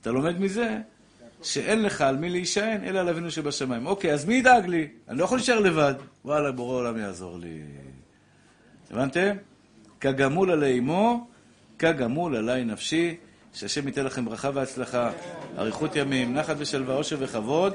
אתה לומד מזה שאין לך על מי להישען, אלא על אבינו שבשמיים. אוקיי, אז מי ידאג לי? אני לא יכול להישאר לבד. וואלה, בורא עולם יעזור לי. הבנתם? כגמול עלי אמו, כגמול עלי נפשי, שהשם ייתן לכם ברכה והצלחה, אריכות ימים, נחת ושלווה, עושר וכבוד.